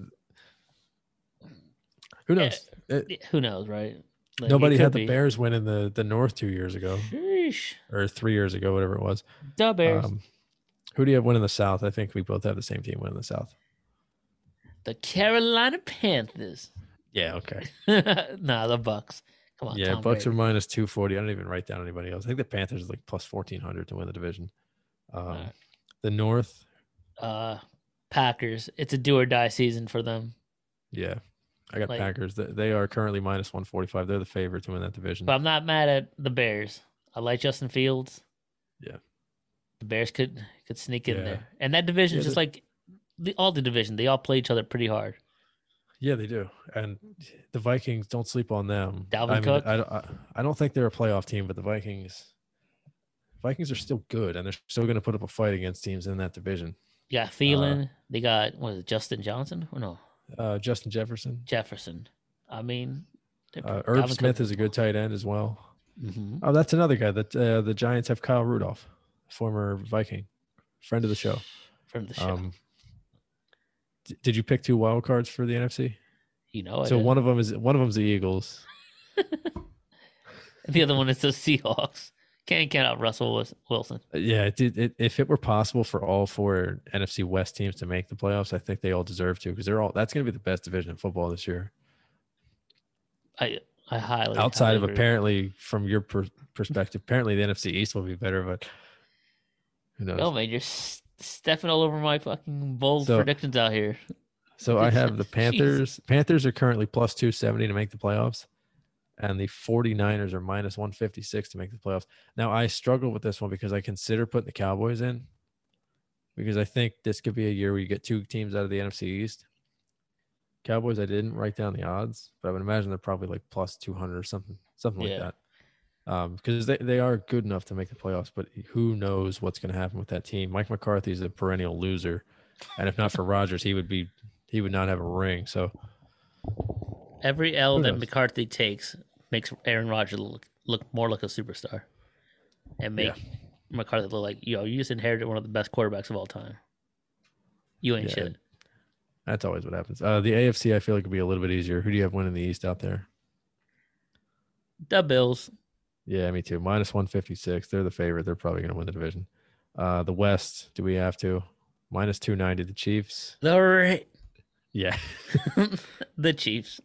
who knows? It- who knows, right? Like, nobody had the be. Bears winning the the North two years ago Sheesh. or three years ago, whatever it was. The Bears, Um, who do you have winning the South? I think we both have the same team winning the South. the Carolina Panthers. Yeah. Okay. nah, the Bucks. Come on, yeah, Tom Bucks are minus two forty. I don't even write down anybody else. I think the Panthers are like plus fourteen hundred to win the division. Um, Alright. The North, uh, Packers. It's a do or die season for them. yeah, I got Like- Packers. They, are currently minus one forty five. They're the favorite to win that division. But I'm not mad at the Bears. I like Justin Fields. Yeah. The Bears could could sneak in Yeah. there, and that division Yeah, is just the- like the, all the division. They all play each other pretty hard. yeah, they do. And the Vikings don't sleep on them. Dalvin I mean, Cook? I, I, I don't think they're a playoff team, but the Vikings, Vikings are still good, and they're still going to put up a fight against teams in that division. Yeah, Thielen. they got what is it, Justin Johnson? Or no, Uh, Justin Jefferson, Jefferson. I mean, uh, Irv Smith is a good tight end as well. hmm Oh, that's another guy that uh, the Giants have. Kyle Rudolph, former Viking, friend of the show. from the show. Um, d- did you pick two wild cards for the NFC? you know, so one of them is one of them's the Eagles. the other one is the Seahawks. Can't count out Russell Wilson. Uh, Yeah, it. It, if it were possible for all four NFC West teams to make the playoffs, I think they all deserve to because they're all. That's going to be the best division in football this year. I I highly Outside highly of agree. apparently, from your per- perspective, apparently the NFC East will be better, but who knows? No man, you're s- stepping all over my fucking bold So- predictions out here. So I have the Jeez. Panthers. Panthers are currently plus 270 to make the playoffs. And the 49ers are minus 156 to make the playoffs. Now I struggle with this one because I consider putting the Cowboys in because I think this could be a year where you get two teams out of the NFC East. Cowboys, I didn't write down the odds, but I would imagine they're probably like plus 200 or something, something Yeah. like that. Um, because they, they are good enough to make the playoffs, but who knows what's going to happen with that team? Mike McCarthy is a perennial loser, and if not for Rodgers, he would be he would not have a ring. So Every L that? McCarthy takes makes Aaron Rodgers look look more like a superstar, and make McCarthy look like yo, you just inherited one of the best quarterbacks of all time. You ain't Yeah. shit. that's always what happens. Uh, the AFC, I feel like would be a little bit easier. Who do you have winning the East out there? The Bills. Yeah, me too. Minus 156. They're the favorite. They're probably going to win the division. Uh, the West, do we have to? Minus 290. The Chiefs. The Ra- Yeah. the Chiefs.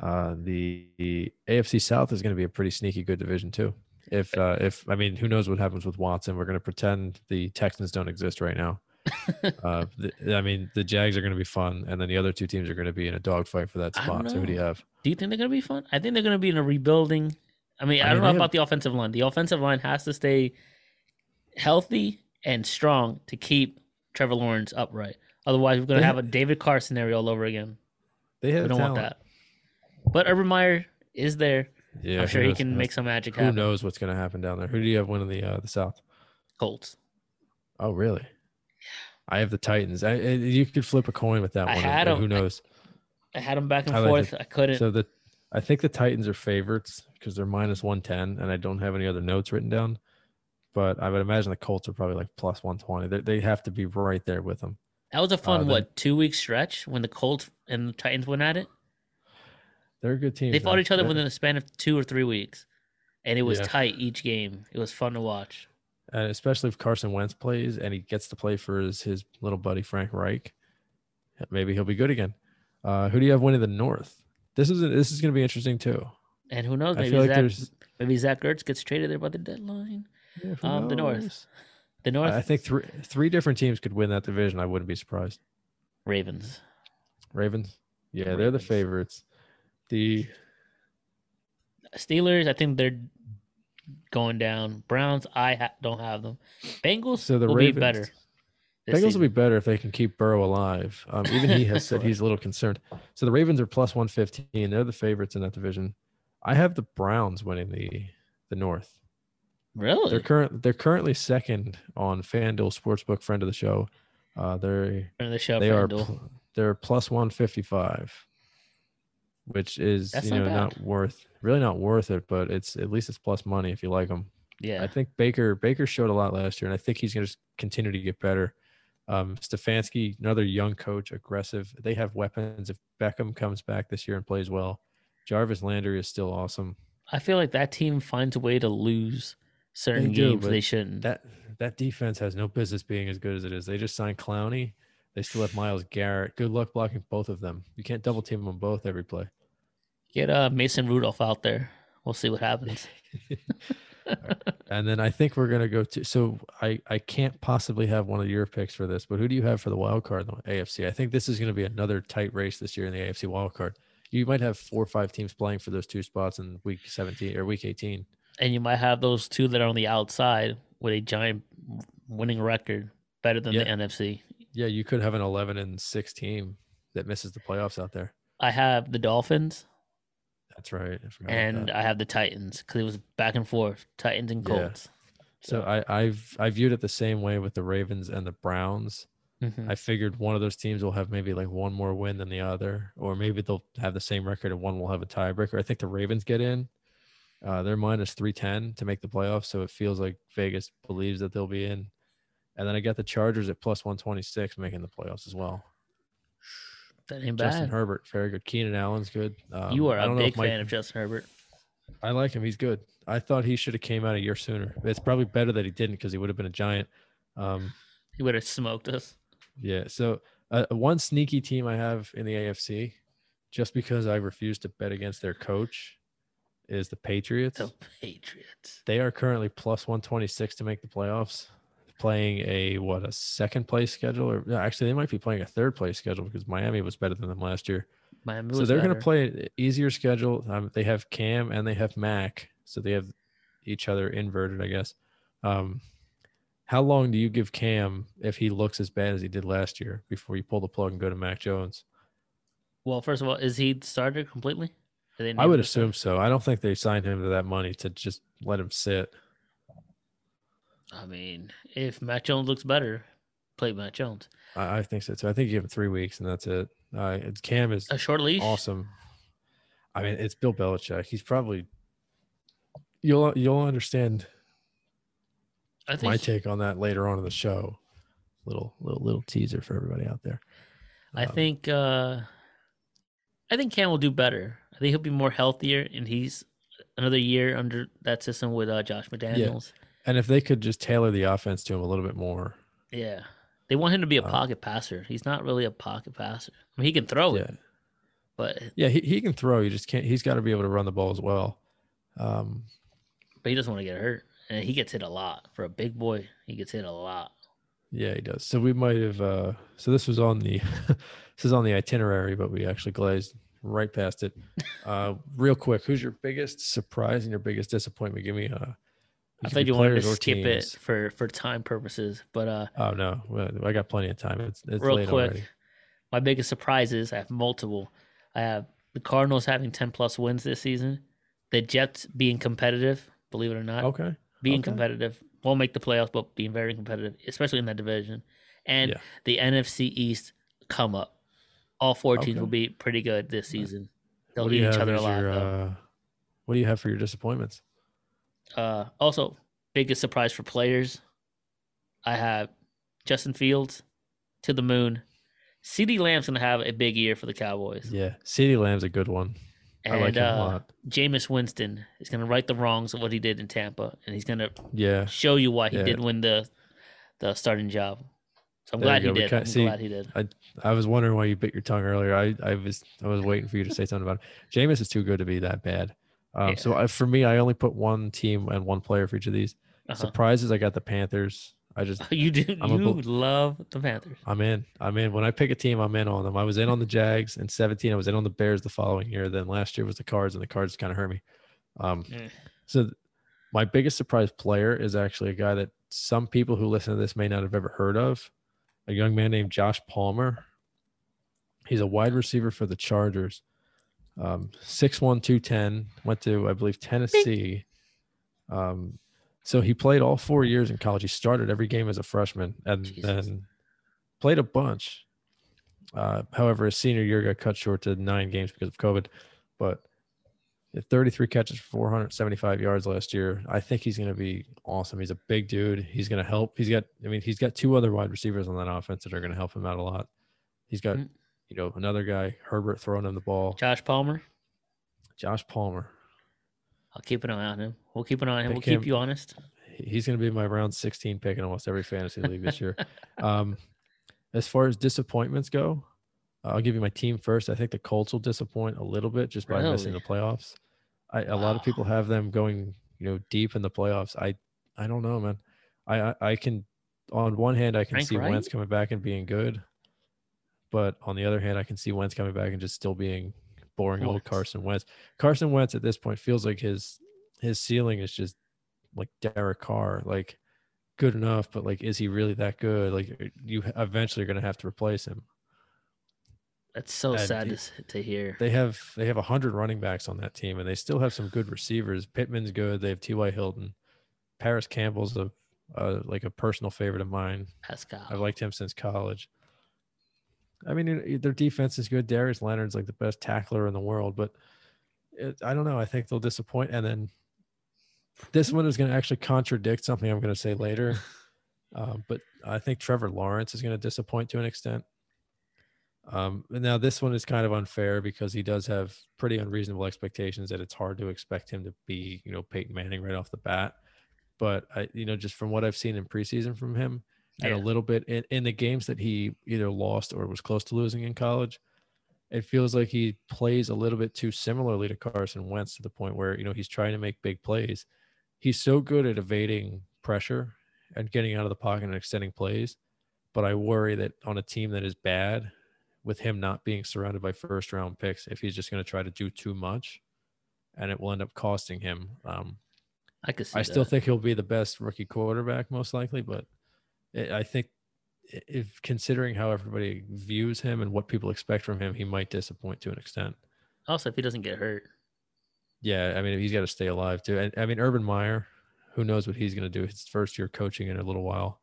Uh, the, the AFC South is going to be a pretty sneaky good division too. If uh, if I mean, who knows what happens with Watson? We're going to pretend the Texans don't exist right now. uh, the, I mean, the Jags are going to be fun, and then the other two teams are going to be in a dogfight for that spot. So who do you have? Do you think they're gonna be fun? I think they're gonna be in a rebuilding. I mean, I, I don't know they about the offensive line. The offensive line has to stay healthy and strong to keep Trevor Lawrence upright. Otherwise, we're gonna have a David Carr scenario all over again. They have We don't talent. want that. But Urban Meyer is there. Yeah, I'm sure he can make some magic Who happen. Who knows what's going to happen down there? Who do you have winning the uh, the South? Colts. Oh, really? I have the Titans. I, you could flip a coin with that I one. had and- who them. I- knows? I had them back and I like forth. I couldn't. So the I think the Titans are favorites because they're minus one ten, and I don't have any other notes written down. But I would imagine the Colts are probably like plus one twenty. They have to be right there with them. that was a fun uh, what two week stretch when the Colts and the Titans went at it. They're a good team. They fought man. each other within a span of two or three weeks, and it was Yeah. tight each game. It was fun to watch. and especially if Carson Wentz plays and he gets to play for his his little buddy Frank Reich, maybe he'll be good again. Uh, who do you have winning the North? This is this is going to be interesting too. And who knows? Maybe like Zach, maybe Zach Ertz gets traded there by the deadline. yeah, Um, the North. The North I I think three three different teams could win that division. I wouldn't be surprised. Ravens. Ravens, yeah, they're the favorites. The Steelers. I think they're going down. Browns. I ha- don't have them. Bengals so the will Ravens, be better. Bengals will be better if they can keep Burrow alive. Um, even he has said he's a little concerned. So the Ravens are plus one fifteen. They're the favorites in that division. I have the Browns winning the the North. really. They're current. They're currently second on FanDuel Sportsbook, friend of the show. Uh, they're Friend of the show. they are pl- they're plus one fifty five, which is That's you not know bad. not worth really not worth it, but it's at least it's plus money if you like them. yeah. I think Baker Baker showed a lot last year, and I think he's going to continue to get better. Um, Stefanski, another young coach, aggressive. They have weapons. If Beckham comes back this year and plays well, Jarvis Landry is still awesome. I feel like that team finds a way to lose certain They games they shouldn't. That that defense has no business being as good as it is. They just signed Clowney. They still have Myles Garrett. Good luck blocking both of them. You can't double team them both every play. Get uh, Mason Rudolph out there. We'll see what happens. And then I think we're gonna go to. So I I can't possibly have one of your picks for this, but who do you have for the wild card in the AFC? I think this is gonna be another tight race this year in the AFC wild card. You might have four or five teams playing for those two spots in week 17 or week 18. and you might have those two that are on the outside with a giant winning record, better than Yeah. the NFC. Yeah, you could have an 11 and six team that misses the playoffs out there. I have the Dolphins That's right. I and. I have the Titans because it was back and forth, Titans and Yeah. Colts. So I, I've I viewed it the same way with the Ravens and the Browns. Mhm. I figured one of those teams will have maybe like one more win than the other, or maybe they'll have the same record and one will have a tiebreaker. I think the Ravens get in. Uh, they're minus 310 to make the playoffs. So it feels like Vegas believes that they'll be in. And then I got the Chargers at plus 126 making the playoffs as well. That ain't Justin bad. Herbert, very good. Keenan Allen's good. Um, you are a big Mike- fan of Justin Herbert. I like him. He's good. I thought he should have came out a year sooner. It's probably better that he didn't because he would have been a giant. Um, He would have smoked us. Yeah. So uh, one sneaky team I have in the AFC, just because I refuse to bet against their coach, is the Patriots. The Patriots. They are currently plus one twenty six to make the playoffs, playing a what a second place schedule, or no, actually they might be playing a third place schedule because Miami was better than them last year. Miami so they're going to play an easier schedule. Um, they have Cam and they have Mac, so they have each other inverted, I guess. Um, how long do you give Cam if he looks as bad as he did last year before you pull the plug and go to Mac Jones? Well, first of all, is he started completely? I would assume so. I don't think they signed him to that money to just let him sit. I mean, if Matt Jones looks better, play Matt Jones. I, I think so too. I think you give him three weeks and that's it. Uh, it's, Cam is A short leash. awesome. I mean, it's Bill Belichick. He's probably you'll you'll understand I think my take on that later on in the show. Little little little teaser for everybody out there. I Um, think uh I think Cam will do better. I think he'll be more healthier and he's another year under that system with uh, Josh McDaniels. And if they could just tailor the offense to him a little bit more. Yeah. They want him to be a Uh, pocket passer. He's not really a pocket passer. I mean, he can throw Yeah. it, but Yeah, he, he can throw. You just can't he's got to be able to run the ball as well. Um but he doesn't want to get hurt. And he gets hit a lot. For a big boy, he gets hit a lot. yeah, he does. So we might have uh so this was on the this is on the itinerary, but we actually glazed right past it. Uh real quick, who's your biggest surprise and your biggest disappointment? Give me uh I thought you wanted to skip teams. it for for time purposes, but uh Oh no, I got plenty of time. It's it's real late quick, already. my biggest surprises, I have multiple. I have the Cardinals having 10 plus wins this season, the Jets being competitive, believe it or not. Okay. being Okay. competitive. Won't make the playoffs, but being very competitive, especially in that division. And Yeah. the NFC East come up. All four teams Okay. will be pretty good this season. They'll What do eat each other alive. your, uh, what do you have for your disappointments? Uh, also, biggest surprise for players. I have Justin Fields to the moon. CeeDee Lamb's gonna have a big year for the Cowboys, Yeah, CeeDee Lamb's a good one. I like and him a uh, lot. Jameis Winston is gonna right the wrongs of what he did in Tampa, and he's gonna Yeah, show you why he Yeah. did win the the starting job. So I'm glad he did. I'm see- glad he did. I was wondering why you bit your tongue earlier. I, I was I was waiting for you to say something about it. Jameis is too good to be that bad. Um, So I, for me, I only put one team and one player for each of these. Uh-huh. Surprises, I got the Panthers. I just You do. I'm You bel- love the Panthers. I'm in. I'm in. When I pick a team, I'm in on them. I was in on the Jags in 17. I was in on the Bears the following year. Then last year was the Cards, and the Cards kind of hurt me. Um, Mm. so my biggest surprise player is actually a guy that some people who listen to this may not have ever heard of. A young man named Josh Palmer. He's a wide receiver for the Chargers. Um, 6'1", 210, went to I believe Tennessee. Um, so he played all four years in college. He started every game as a freshman, and Jesus. then played a bunch. Uh, however, his senior year got cut short to nine games because of COVID. But 33 catches for 475 yards last year. I think he's going to be awesome. He's a big dude. He's going to help. He's got, I mean, he's got two other wide receivers on that offense that are going to help him out a lot. He's got, Mm. You know, another guy, Herbert, throwing him the ball. Josh Palmer. Josh Palmer. I'll keep an eye on him. We'll keep an eye on him. Pick We'll keep him. you honest. He's going to be my round 16 pick in almost every fantasy league this year. Um, as far as disappointments go, I'll give you my team first. I think the Colts will disappoint a little bit just by missing the playoffs. I, a lot of people have them going, you know, deep in the playoffs. I, I don't know, man. I, I, I can, on one hand, I can Frank see Wright? Wentz coming back and being good, but on the other hand, I can see Wentz coming back and just still being boring old Carson Wentz. Carson Wentz at this point feels like his his ceiling is just like Derek Carr, like good enough, but like, is he really that good? Like, er, you eventually are going to have to replace him. That's so And sad to, to hear. They have they have a hundred running backs on that team, and they still have some good receivers. Pittman's good. They have T.Y. Hilton. Parris Campbell's a, a like a personal favorite of mine. Pascal. I've liked him since college. I mean, it- their defense is good. Darius Leonard's like the best tackler in the world, but it, I don't know. I think they'll disappoint. And then this one is going to actually contradict something I'm going to say later. um, but I think Trevor Lawrence is going to disappoint to an extent. Um, now this one is kind of unfair because he does have pretty unreasonable expectations that it's hard to expect him to be, you know, Peyton Manning right off the bat. But I, you know, just from what I've seen in preseason from him, and a little bit in, in the games that he either lost or was close to losing in college, it feels like he plays a little bit too similarly to Carson Wentz to the point where, you know, he's trying to make big plays. He's so good at evading pressure and getting out of the pocket and extending plays. But I worry that on a team that is bad, with him not being surrounded by first round picks, if he's just going to try to do too much and it will end up costing him. Um, I could see I still think he'll be the best rookie quarterback, most likely, but I I think if considering how everybody views him and what people expect from him, he might disappoint to an extent. Also, if he doesn't get hurt, Yeah, I mean, he's got to stay alive too. And I mean, Urban Meyer, who knows what he's going to do? His first year coaching in a little while.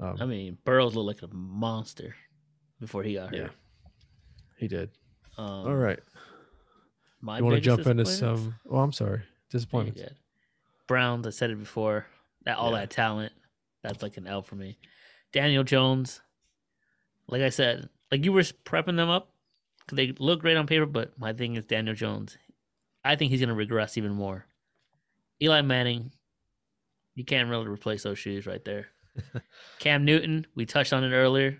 Um, I mean, Burrows looked like a monster before he got hurt. yeah, he did. Um, All right, My you want to jump into some? Oh, I'm sorry, good. Browns, I said it before. That all Yeah. that talent, that's like an L for me. Daniel Jones, like I said, like you were prepping them up. They look great on paper, but my thing is Daniel Jones. I think he's going to regress even more. Eli Manning, you can't really replace those shoes right there. Cam Newton, we touched on it earlier.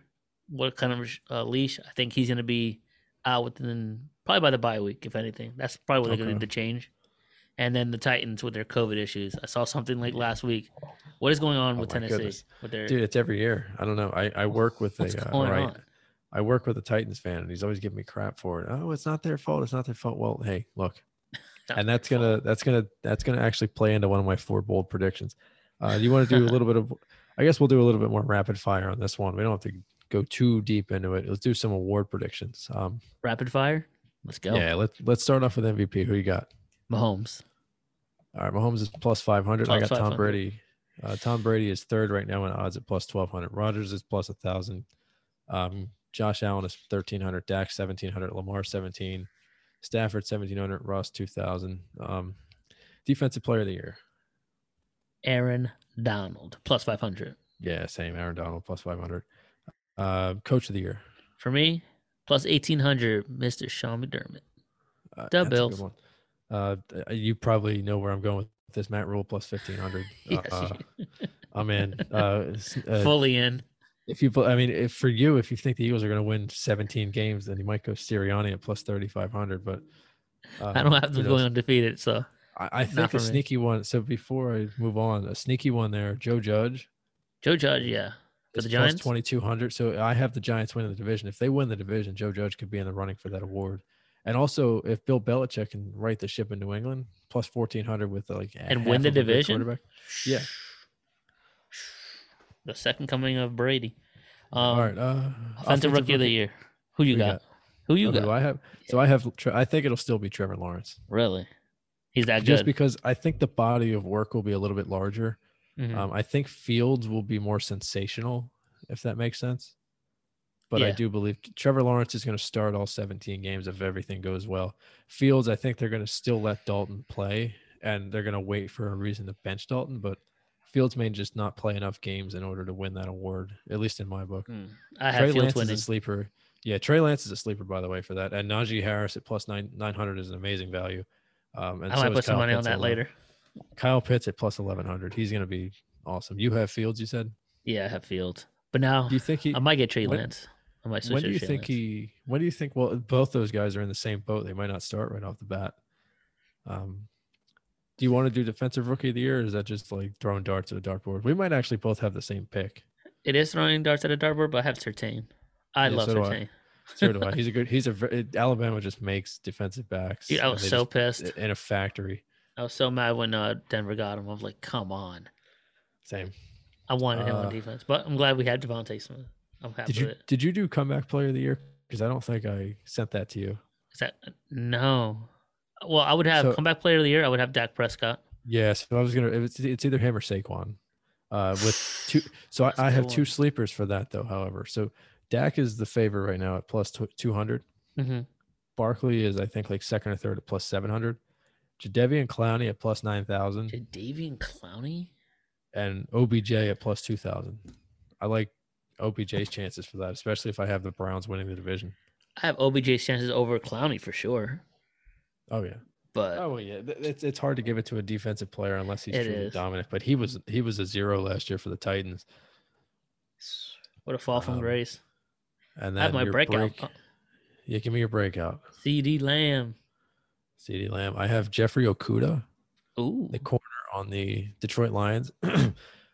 What kind of uh, leash? I think he's going to be out within probably by the bye week, if anything. That's probably what they're going to need to change. And then the Titans with their COVID issues. I saw something like last week. What is going on Oh with Tennessee? goodness. With their Dude, it's every year. I don't know. I, I work with what's a uh, right. on? I work with a Titans fan, and he's always giving me crap for it. Oh, it's not their fault. It's not their fault. Well, hey, look, and that's gonna fault. that's gonna that's gonna actually play into one of my four bold predictions. Uh, you want to do a little bit of? I guess we'll do a little bit more rapid fire on this one. We don't have to go too deep into it. Let's do some award predictions. Um, rapid fire. Let's go. yeah, let's let's start off with MVP. Who you got? Mahomes. All right, Mahomes is plus five hundred. I Plus got Tom Brady. Uh, Tom Brady is third right now in odds at plus twelve hundred. Rodgers is plus a thousand. Um, Josh Allen is thirteen hundred. Dak seventeen hundred. Lamar seventeen. Stafford seventeen hundred. Ross two thousand. Um, defensive player of the year. Aaron Donald. Plus 500. Yeah, same. Aaron Donald plus five hundred. Uh, coach of the year. For me, plus 1800, Mr. Sean McDermott. Uh, The that's a good Bills. One. Uh, you probably know where I'm going with this. Matt Rhule plus fifteen hundred. Yes, uh, I'm in. Uh, uh, Fully in. If you, I mean, if for you, if you think the Eagles are going to win 17 games, then you might go Sirianni at plus 3,500. But uh, I don't have them going undefeated, so I, I think a me. sneaky one. So before I move on, a sneaky one there, Joe Judge Joe Judge, yeah. For the Giants? 2,200. So I have the Giants winning the division. If they win the division, Joe Judge could be in the running for that award. And also, if Bill Belichick can right the ship in New England, plus 1,400 with like And win the of a good division? quarterback. Yeah. The second coming of Brady. Um, All right. Uh, offensive rookie of the year. Who you Who you got? Who you Okay, got? I have. So I have. I think it'll still be Trevor Lawrence. Really? He's that good. just because I think the body of work will be a little bit larger. Mhm. Um, I think Fields will be more sensational, if that makes sense. But I do believe Trevor Lawrence is going to start all 17 games if everything goes well. Fields, I think they're going to still let Dalton play, and they're going to wait for a reason to bench Dalton. But Fields may just not play enough games in order to win that award, at least in my book. Mm. I have Trey Fields Lance winning. is a sleeper. Yeah, Trey Lance is a sleeper, by the way, for that. And Najee Harris at plus nine nine hundred is an amazing value. Um, and I so might put some Kyle money on Pitts that later. Kyle Pitts at plus eleven hundred. He's going to be awesome. You have Fields, you said. Yeah, I have Fields. But now Do you think he? I might get Trey when- Lance. I might switch when do you think he? When do you think? Well, both those guys are in the same boat. They might not start right off the bat. Um, do you want to do defensive rookie of the year, or is that just like throwing darts at a dartboard? We might actually both have the same pick. It is throwing darts at a dartboard, but I have Surtain. I Yeah, love so. Surtain. So do I. He's a good. He's a. Alabama just makes defensive backs. Dude, I was so just- pissed. in a factory. I was so mad when uh, Denver got him. I was like, come on. Same. I wanted him Uh, on defense, but I'm glad we had DeVonta Smith. I'm happy Did you with it. did you do comeback player of the year? Because I don't think I sent that to you. Is that no? Well, I would have So- comeback player of the year. I would have Dak Prescott. Yeah, so I was gonna. It's, it's either him or Saquon. Uh, with two, so I, I have one. two sleepers for that though. However, so Dak is the favorite right now at plus two hundred. hmm Barkley is I think like second or third at plus seven hundred. Jadeveon Clowney at plus nine thousand, Davian Clowney. and OBJ at plus two thousand. I like OBJ's chances for that, especially if I have the Browns winning the division. I have OBJ's chances over Clowney for sure, Oh yeah. but Oh well, yeah. It's it's hard to give it to a defensive player unless he's truly is. dominant. But he was he was a zero last year for the Titans. what a fall from Um, grace. And then I have my breakout. break- yeah, give me your breakout. CeeDee Lamb. CeeDee Lamb. I have Jeffrey Okudah, Ooh. the corner on the Detroit Lions.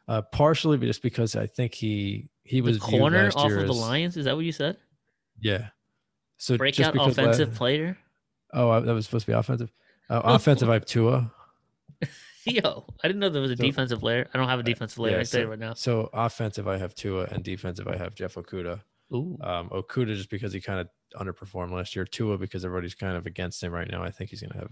uh, partially just because I think he he was the corner off of the Lions. Is that what you said? Yeah. So Breakout offensive player. oh, I- that was supposed to be offensive. Uh, offensive, I have Tua. Yo, I didn't know there was a So- defensive player. I don't have a defensive player yeah, right there so- right now. So offensive, I have Tua, and defensive, I have Jeff Okudah. Ooh. Um, Okudah just because he kind of underperformed last year. Tua because everybody's kind of against him right now. I think he's going to have.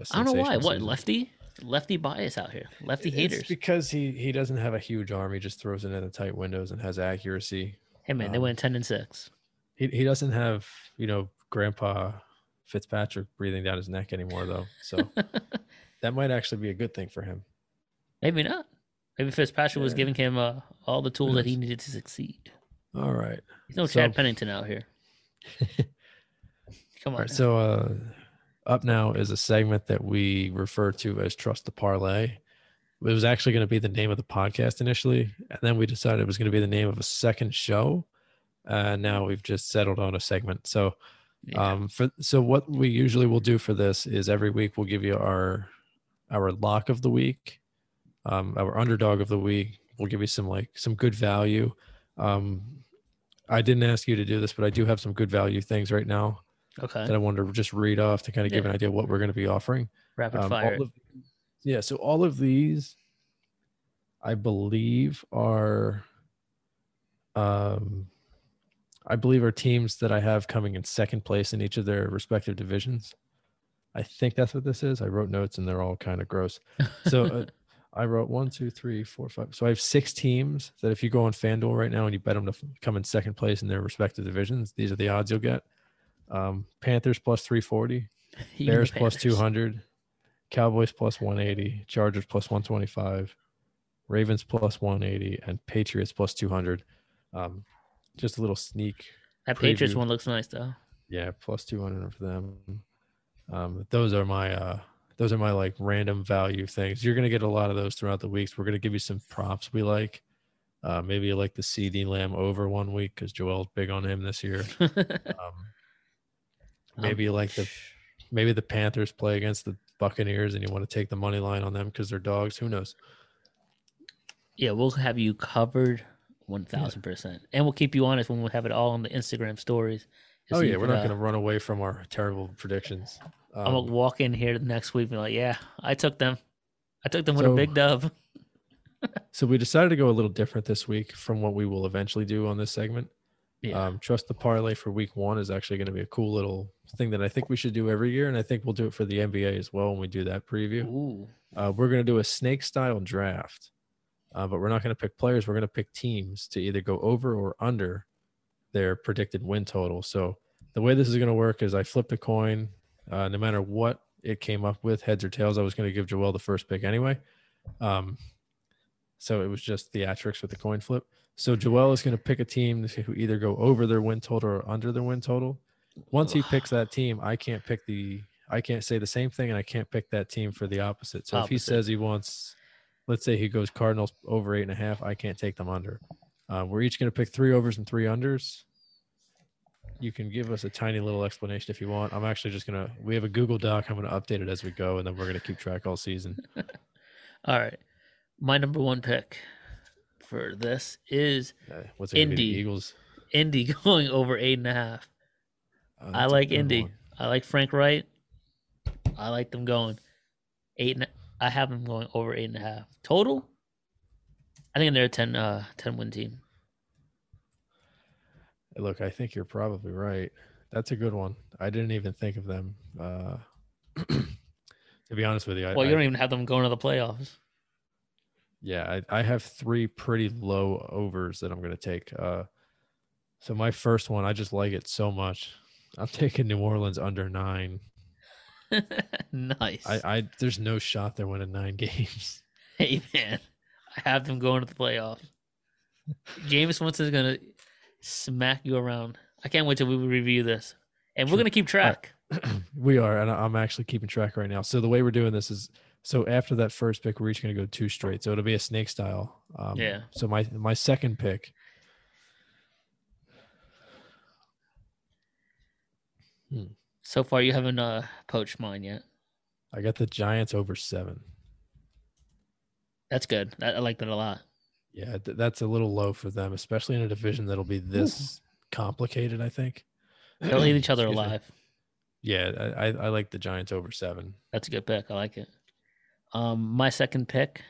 a I don't know why. What lefty? Lefty bias out here. Lefty It's haters. because he he doesn't have a huge arm. He just throws it in the tight windows and has accuracy. Hey man, they um, went ten and six. He he doesn't have you know Grandpa Fitzpatrick breathing down his neck anymore though. So that might actually be a good thing for him. Maybe not. Maybe Fitzpatrick was giving him uh, all the tools that he needed to succeed. All right. He's no So- Chad Pennington out here. Come on. right. So uh, up now is a segment that we refer to as Trust the Parlay. It was actually going to be the name of the podcast initially, and then we decided it was going to be the name of a second show. And now we've just settled on a segment. So Yeah. um for so what we usually will do for this is every week we'll give you our our lock of the week um our underdog of the week we'll give you some like some good value um i didn't ask you to do this but i do have some good value things right now okay. that i wanted to just read off to kind of give Yeah. an idea what we're going to be offering Rapid um, fire. of, yeah so all of these i believe are um i believe are teams that i have coming in second place in each of their respective divisions i think that's what this is i wrote notes and they're all kind of gross so uh, i wrote one two three four five so i have six teams that if you go on fanduel right now and you bet them to f- come in second place in their respective divisions these are the odds you'll get um panthers plus 340 Even Bears Panthers. 200, Cowboys plus 180, Chargers plus 125, Ravens plus 180, and Patriots plus 200. Um, just a little sneak. That Patriots one looks nice though. Yeah, plus 200 for them. Um, those are my uh, those are my like random value things. You're gonna get a lot of those throughout the weeks. We're gonna give you some props we like. Uh, maybe you like the CeeDee Lamb over one week because Joel's big on him this year. Um, maybe you like the maybe the Panthers play against the Buccaneers and you want to take the money line on them because they're dogs. Who knows? yeah, we'll have you covered one thousand percent, and we'll keep you honest when we have it all on the Instagram stories. oh yeah, we're not uh, going to run away from our terrible predictions. I'm gonna Um, walk in here next week and be like, "Yeah, I took them. I took them with a big dub." so we decided to go a little different this week from what we will eventually do on this segment. Yeah, Um, Trust the parlay for week one is actually going to be a cool little thing that I think we should do every year, and I think we'll do it for the NBA as well when we do that preview. Uh, we're going to do a snake style draft, uh, but we're not going to pick players. We're going to pick teams to either go over or under their predicted win total. So the way this is going to work is I flipped a coin. Uh, no matter what it came up with, heads or tails, I was going to give Joel the first pick anyway. Um, so it was just theatrics with the coin flip. So Joel is going to pick a team who either go over their win total or under their win total. Once he picks that team, I can't pick the I can't say the same thing and I can't pick that team for the opposite. So if he says he wants let's say he goes Cardinals over eight and a half, I can't take them under. Uh, we're each going to pick three overs and three unders. You can give us a tiny little explanation if you want. I'm actually just gonna. We have a Google Doc. I'm gonna update it as we go, and then we're gonna keep track all season. all right. My number one pick for this is what's Indy. Eagles. Indy going over eight and a half. Uh, I like Indy. one. I like Frank Reich. I like them going eight. And, I have them going over eight and a half total. I think they're a 10, uh, 10 win team. Look, I think you're probably right. That's a good one. I didn't even think of them. Uh, To be honest with you, I, Well, you don't even have them going to the playoffs. Yeah, I, I have three pretty low overs that I'm going to take. Uh, so my first one, I just like it so much. I'm taking New Orleans under nine. nice. I, I there's no shot they're winning nine games. hey man, I have them going to the playoffs. Jameis Winston's gonna smack you around. I can't wait till we review this, and we're gonna keep track. we are, and I'm actually keeping track right now. So the way we're doing this is, so after that first pick, we're each going to go two straight. So it'll be a snake style. Um, Yeah. So my my second pick. So far, you haven't uh, poached mine yet. I got the Giants over seven. That's good. I, I like that a lot. Yeah, th- that's a little low for them, especially in a division that'll be this complicated. I think They'll eat each other Excuse me. alive. Yeah, I, I I like the Giants over seven. That's a good pick. I like it. Um, my second pick,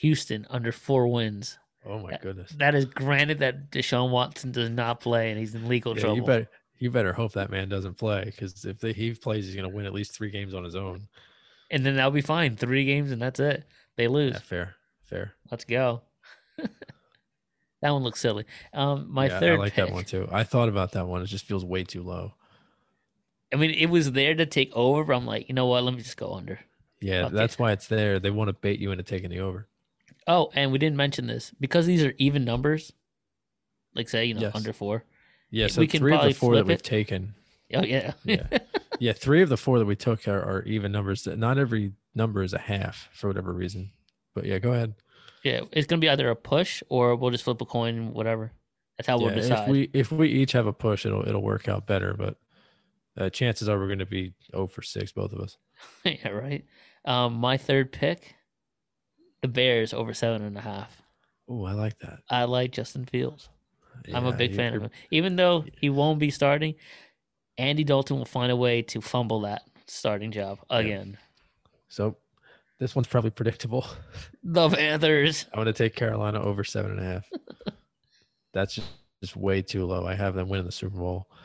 Houston under four wins. Oh my That- goodness! That is granted that Deshaun Watson does not play and he's in legal Yeah, trouble. you better you better hope that man doesn't play because if they, he plays, he's going to win at least three games on his own. And then that'll be fine. Three games and that's it. They lose. Yeah, fair, fair. Let's go. that one looks silly. Um, my Yeah, third I like pick. that one too. I thought about that one. It just feels way too low. I mean, it was there to take over. But I'm like, you know what? Let me just go under. Yeah, Okay. that's why it's there. They want to bait you into taking the over. Oh, and we didn't mention this because these are even numbers. Like say, you know, Yes. under four. Yeah, We so can three of the four that we've it. taken. Oh yeah. Yeah, yeah, three of the four that we took are, are even numbers. That Not every number is a half for whatever reason. But yeah, go ahead. yeah. It's gonna be either a push or we'll just flip a coin, whatever. That's how we'll Yeah, decide. if we if we each have a push, it'll it'll work out better. But uh, chances are we're going to be 0 for six, both of us. yeah, right. Um, my third pick, the Bears over seven and a half. Oh, I like that. I like Justin Fields. I'm a big fan of him. Even though he won't be starting, Andy Dalton will find a way to fumble that starting job again. So this one's probably predictable. The Panthers. I'm going to take Carolina over seven and a half. That's just, just way too low. I have them winning the Super Bowl.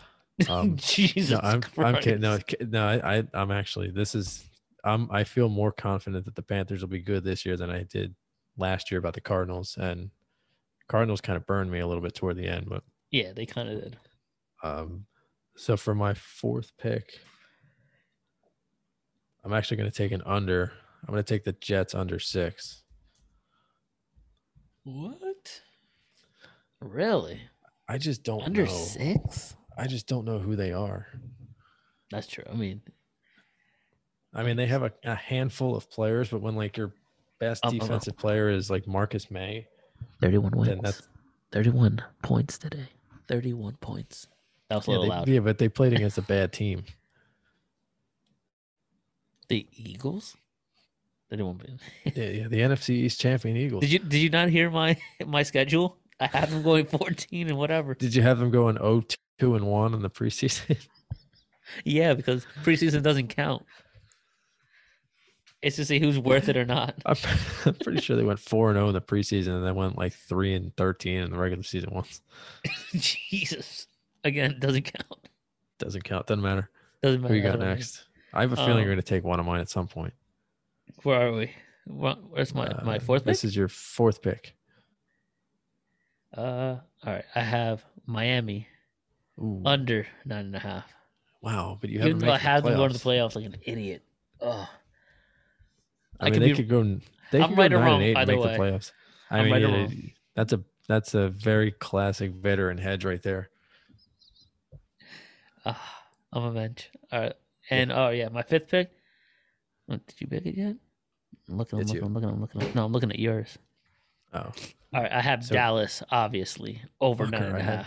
Um, Jesus no, I'm, I'm kidding. No, no, I, I, I'm actually. This is. I'm. I feel more confident that the Panthers will be good this year than I did last year about the Cardinals. And Cardinals kind of burned me a little bit toward the end, but Yeah, they kind of did. um, so for my fourth pick, I'm actually going to take an under. I'm going to take the Jets under six. What? Really? I just don't Under know. six? I just don't know who they are. That's true. I mean, I mean, they have a, a handful of players, but when like your best Um, defensive player is like Marcus Maye, 31 then wins. that's 31 points today. 31 points. That was a yeah, little they, loud. yeah, but they played against a bad team. The Eagles? 31 points. Yeah, yeah, the NFC East champion Eagles. Did you did you not hear my my schedule? I had them going 14 and whatever. Did you have them going 0 2 and 1 in the preseason? Yeah, because preseason doesn't count. It's to see who's worth it or not. I'm, I'm pretty sure they went 4 and 0 in the preseason and they went like 3 and 13 in the regular season once. Jesus. Again, doesn't count. Doesn't count. Doesn't matter. Doesn't matter. Who you got next? I have a feeling Um, you're going to take one of mine at some point. Where are we? Where's my my Uh, fourth pick? This is your fourth pick. Uh, all right. I have Miami Ooh, under nine and a half. wow, but you Even haven't though I had them going to the playoffs like an idiot. Oh, I, I mean, could they be- could go. They I'm could right go or wrong and eight and make way. the playoffs. I I'm mean, right or yeah, wrong. that's a that's a very classic veteran hedge right there. ah, I'm a bench. All right. And oh yeah, my fifth pick. Oh, Did you pick it yet? I'm looking. I'm looking. I'm looking. I'm looking. No, I'm looking at yours. Oh, All right. I have So- Dallas, obviously, over nine and I a had-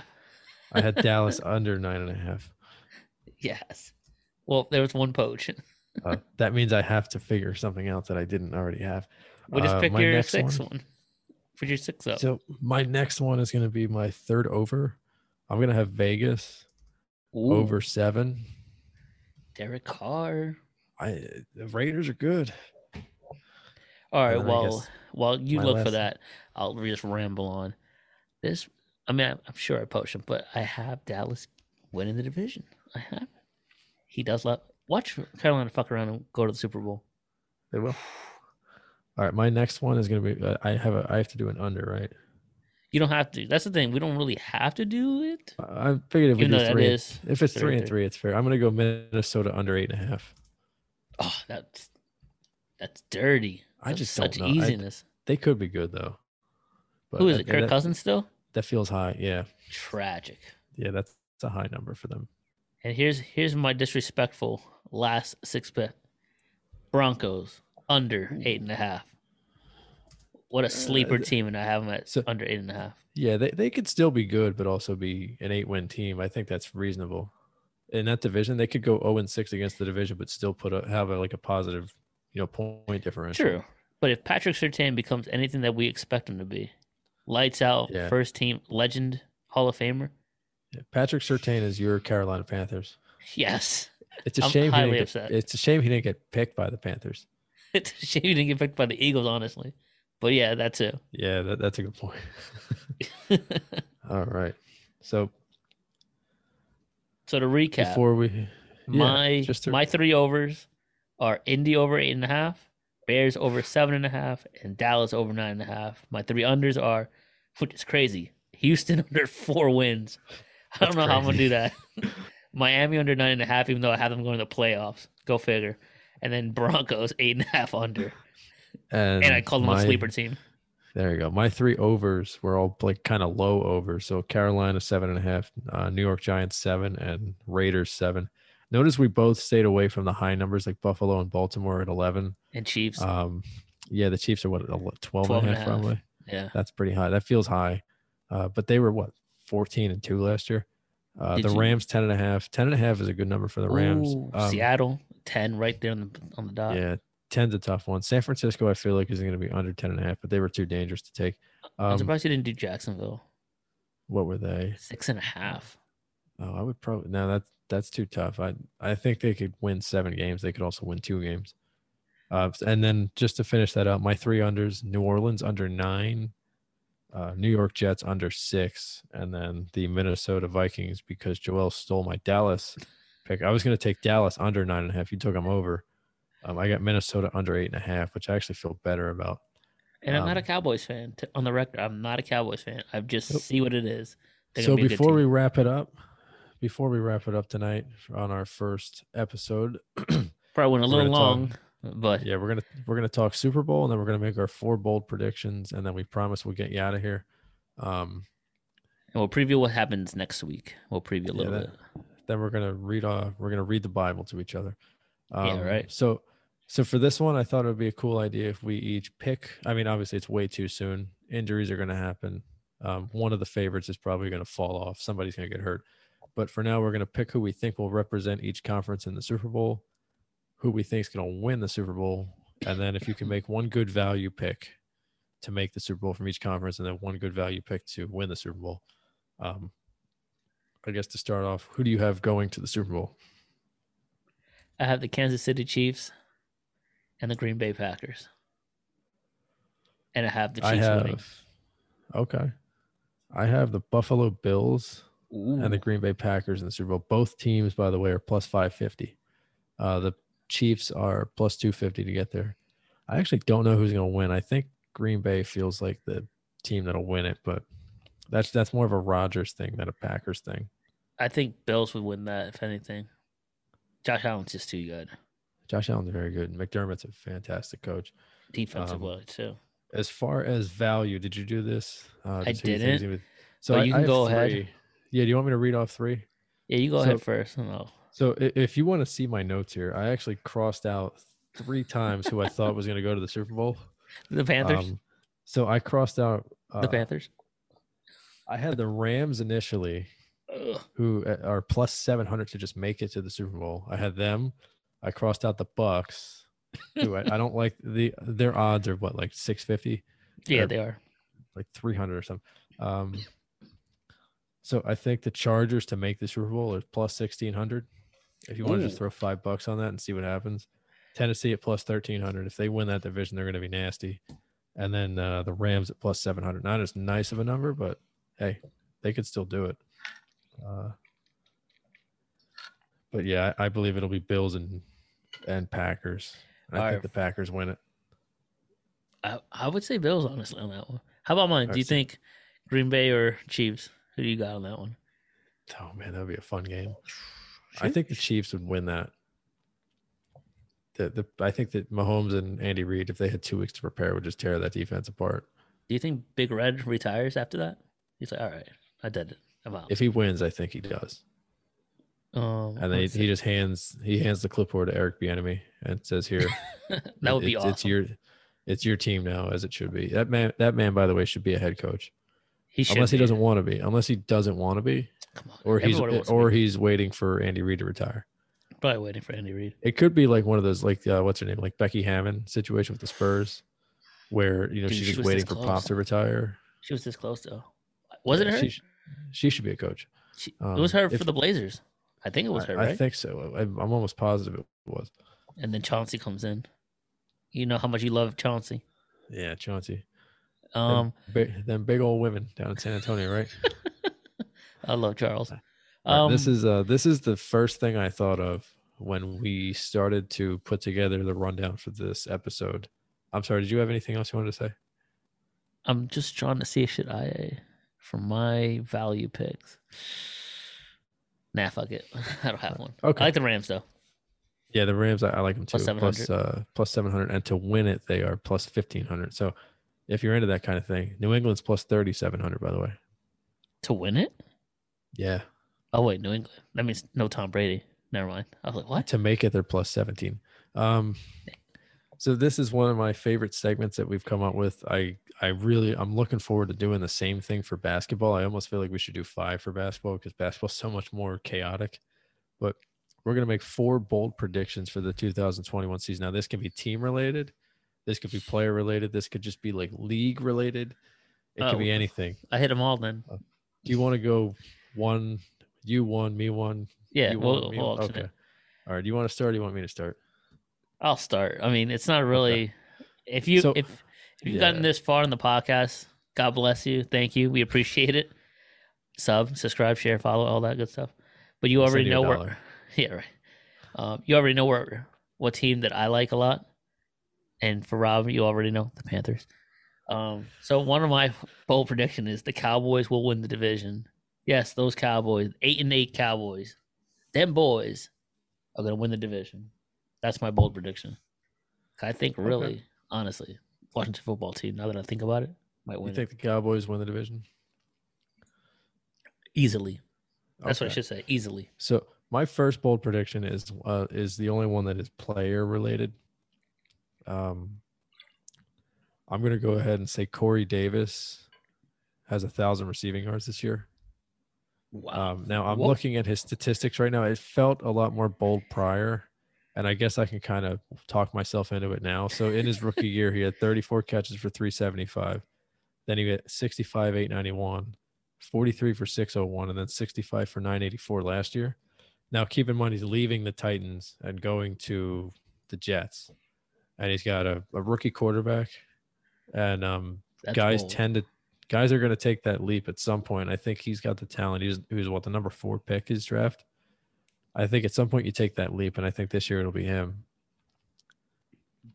I had Dallas under nine and a half. Yes. Well, there was one poach. Uh, that means I have to figure something out that I didn't already have. We'll just Uh, pick my your next sixth one- one. Put your six up. So my next one is going to be my third over. I'm going to have Vegas Ooh, over seven. Derek Carr. I the Raiders are good. All right. And Well, while you my look for that, I'll just ramble on. This, I mean, I'm, I'm sure I poached him, but I have Dallas winning the division. I have. He does love Watch Carolina fuck around and go to the Super Bowl. They will. All right, my next one is gonna be. Uh, I have a. I have to do an under, right? You don't have to. That's the thing. We don't really have to do it. I I figured if we Even do three, is if it's three and three, it's fair. I'm gonna go Minnesota under eight and a half. Oh, that's that's dirty. I just such know. I- easiness. They could be good though. But Who is it? Kirk that, Cousins still? That feels high. Yeah, Tragic. yeah, that's, that's a high number for them. And here's here's my disrespectful last six bet. Broncos under eight and a half. What a uh, sleeper th- team, and I have them at so- under eight and a half. Yeah, they, they could still be good, but also be an eight win team. I think that's reasonable. In that division, they could go 0 and 6 against the division, but still put a have a, like a positive, you know, point differential. True, but if Patrick Surtain becomes anything that we expect him to be, lights out, Yeah. first team legend, Hall of Famer. Yeah, Patrick Surtain is your Carolina Panthers. Yes, It's a I'm shame he highly didn't get, upset. it's a shame he didn't get picked by the Panthers. it's a shame he didn't get picked by the Eagles, honestly. But yeah, that too. Yeah, that, that's a good point. All right. So so to recap, before we yeah, my to- my three overs are Indy over eight and a half, Bears over seven and a half, and Dallas over nine and a half. My three unders are, which is crazy, Houston under four wins. I don't That's know how I'm gonna do that. Miami under nine and a half, even though I have them going to the playoffs. Go figure. And then Broncos eight and a half under, and, and I called them my- a sleeper team. There you go. My three overs were all like kind of low overs. So Carolina seven and a half, uh, New York Giants seven, and Raiders seven. Notice we both stayed away from the high numbers like Buffalo and Baltimore at eleven. And Chiefs, Um, yeah, the Chiefs are what 11 12, 12 and a half half. probably. yeah. That's pretty high. That feels high. Uh, but they were what 14 and 2 last year. Uh, the you- Rams 10 and a half. 10 and a half is a good number for the Rams. Ooh, Um, Seattle ten right there on the on the dot. yeah, 10's a tough one. San Francisco, I feel like, is going to be under 10 and a half, but they were too dangerous to take. I'm Um, surprised you didn't do Jacksonville what were they? six and a half. Oh, I would probably no. That's that's too tough. I I think they could win seven games. They could also win two games. Uh, and then just to finish that up, my three unders: New Orleans under nine, uh, New York Jets under six, and then the Minnesota Vikings because Joel stole my Dallas pick. I was going to take Dallas under nine and a half. You took them over. Um, I got Minnesota under eight and a half, which I actually feel better about. And I'm not a Um, Cowboys fan. On the record, I'm not a Cowboys fan. I just Nope. see what it is. So be before we wrap it up, before we wrap it up tonight on our first episode, probably went a little gonna talk- long, but yeah, we're gonna we're gonna talk Super Bowl, and then we're gonna make our four bold predictions, and then we promise we'll get you out of here. Um, and we'll preview what happens next week. We'll preview a Yeah, little that- bit. then we're gonna read uh we're gonna read the Bible to each other. Um, Yeah, right. So so for this one, I thought it would be a cool idea if we each pick. I mean, obviously it's way too soon. Injuries are gonna happen. Um, one of the favorites is probably gonna fall off. Somebody's gonna get hurt. But for now, we're gonna pick who we think will represent each conference in the Super Bowl, who we think is gonna win the Super Bowl, and then if you can make one good value pick to make the Super Bowl from each conference, and then one good value pick to win the Super Bowl. Um, I guess to start off, who do you have going to the Super Bowl? I have the Kansas City Chiefs and the Green Bay Packers, and I have the I Chiefs have winning. okay. I have the Buffalo Bills and the Green Bay Packers in the Super Bowl. Both teams, by the way, are plus five fifty. Uh, the Chiefs are plus two fifty to get there. I actually don't know who's going to win. I think Green Bay feels like the team that'll win it, but that's that's more of a Rodgers thing than a Packers thing. I think Bills would win that if anything. Josh Allen's just too good, Josh Allen's very good. McDermott's a fantastic coach. defensive Um, too. As far as value, did you do this? Uh, I just who you think is didn't, So I, you I can have go ahead. Yeah, do you want me to read off three? Yeah, you go so- ahead first. No, So if you want to see my notes here, I actually crossed out three times who I thought was going to go to the Super Bowl. the Panthers. Um, so I crossed out. Uh, the Panthers. I had the Rams initially, Ugh. who uh, are plus seven hundred to just make it to the Super Bowl. I had them. I crossed out the Bucks, who I, I don't like. the Their odds are what like six fifty, Yeah, they are. like three hundred or something. Um, so I think the Chargers to make the Super Bowl is plus sixteen hundred. If you want to just throw five bucks on that and see what happens, Tennessee at plus thirteen hundred. If they win that division, they're going to be nasty. And then uh, the Rams at plus seven hundred. Not as nice of a number, but hey, they could still do it. Uh, but yeah, I, I believe it'll be Bills and and Packers. I All think right. the Packers win it. I, I would say Bills honestly on that one. How about mine? All Do you so- think Green Bay or Chiefs? Who do you got on that one? Oh man, that would be a fun game. I think the Chiefs would win that. The, the I think that Mahomes and Andy Reid, if they had two weeks to prepare, would just tear that defense apart. Do you think Big Red retires after that? He's like, all right, I did it. I'm out. If he wins, I think he does. um, And they, let's he just hands he hands the clipboard to Eric Bieniemy and says, "Here, that would be it's, awesome. It's your it's your team now, as it should be." That man, that man, by the way, should be a head coach, he should unless he be. doesn't want to be. Unless he doesn't want to be, Come on, or he's everybody wants to or he's waiting for Andy Reid to retire. probably waiting for Andy Reid. It could be like one of those, like uh, what's her name, like Becky Hammon situation with the Spurs, where you know Dude, she's she just waiting for Pop to retire. She was this close though. Was it Yeah, her? She, she should be a coach. She- it was her um, for the Blazers. I think it was her, I right? think so. I, I'm almost positive it was. and then Chauncey comes in. You know how much you love Chauncey. Yeah, Chauncey. Um, Big, them big old women down in San Antonio, right? I love Charles. Um, this is uh this is the first thing I thought of when we started to put together the rundown for this episode. I'm sorry, did you have anything else you wanted to say? I'm just trying to see should I for my value picks. Nah, fuck it. I don't have one. Okay. I like the Rams though. Yeah, the Rams, I, I like them too. Plus Plus 700. uh plus seven hundred, and to win it, they are plus fifteen hundred. So if you're into that kind of thing, New England's plus thirty seven hundred. By the way, To win it? Yeah, Oh wait, New England. That means no Tom Brady. Never mind. I was like, what? to make it, they're plus seventeen. Um, so this is one of my favorite segments that we've come up with. I I really I'm looking forward to doing the same thing for basketball. I almost feel like we should do five for basketball because basketball's so much more chaotic. But we're gonna make four bold predictions for the 2021 season. Now this can be team related, this could be player related, this could just be like league related. It Oh, could be anything. I hit them all then. Do you want to go one, you one, me one? Yeah, you we'll, one, we'll one? alternate. okay. All right. Do you want to start? Or do you want me to start? I'll start. I mean, it's not really. If you So- if if you've yeah. gotten this far in the podcast, God bless you. Thank you. We appreciate it. Sub, subscribe, share, follow, all that good stuff. But you I'll already you know where. Yeah, right. Um, you already know where what team that I like a lot, and for Rob, you already know the Panthers. Um, so one of my bold prediction is the Cowboys will win the division. Yes, those Cowboys, eight and eight Cowboys, them boys are gonna win the division. That's my bold prediction. I think Okay. really, honestly, Washington football team. Now that I think about it, might win. You think the Cowboys win the division? easily. That's what I should say. Easily. So my first bold prediction is uh, is the only one that is player related. Um, I'm gonna go ahead and say Corey Davis has a thousand receiving yards this year. Wow. Um, now I'm Whoa. looking at his statistics right now. It felt a lot more bold prior, and I guess I can kind of talk myself into it now. So in his rookie year, he had 34 catches for 375. Then he had 65, 891, 43 for 601, and then 65 for 984 last year. Now keep in mind he's leaving the Titans and going to the Jets, and he's got a, a rookie quarterback, and um, guys bold. tend to guys are going to take that leap at some point. I think he's got the talent. He's he was what the number four pick his draft. I think at some point you take that leap, and I think this year it'll be him.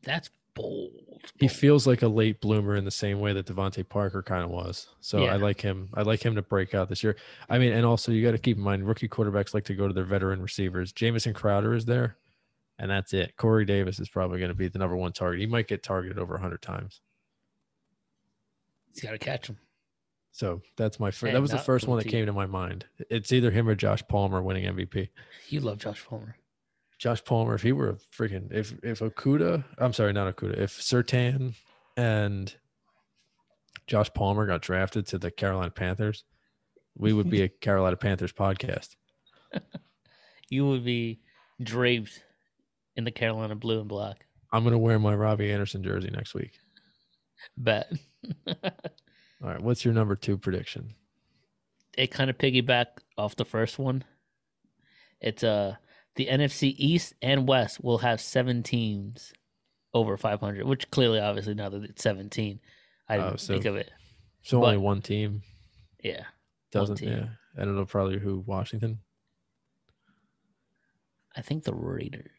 That's bold. He feels like a late bloomer in the same way that DeVante Parker kind of was. So Yeah. I like him. I like him to break out this year. I mean, and also you got to keep in mind rookie quarterbacks like to go to their veteran receivers. Jamison Crowder is there, and that's it. Corey Davis is probably going to be the number one target. He might get targeted over hundred times. He's got to catch him. So that's my first. Hey, that was the first one that came to my mind. It's either him or Josh Palmer winning MVP. You love Josh Palmer. Josh Palmer, if he were a freaking if if Okudah, I'm sorry, not Okudah, if Surtain and Josh Palmer got drafted to the Carolina Panthers, we would be a Carolina Panthers podcast. You would be draped in the Carolina blue and black. I'm gonna wear my Robbie Anderson jersey next week. Bet. All right, what's your number two prediction? it kind of piggyback off the first one. It's uh the NFC East and West will have seven teams over 500, which clearly, obviously, now that it's 17, I didn't Oh, so- think of it. So only one team Yeah, doesn't, team. yeah, and it'll probably who Washington. I think the Raiders,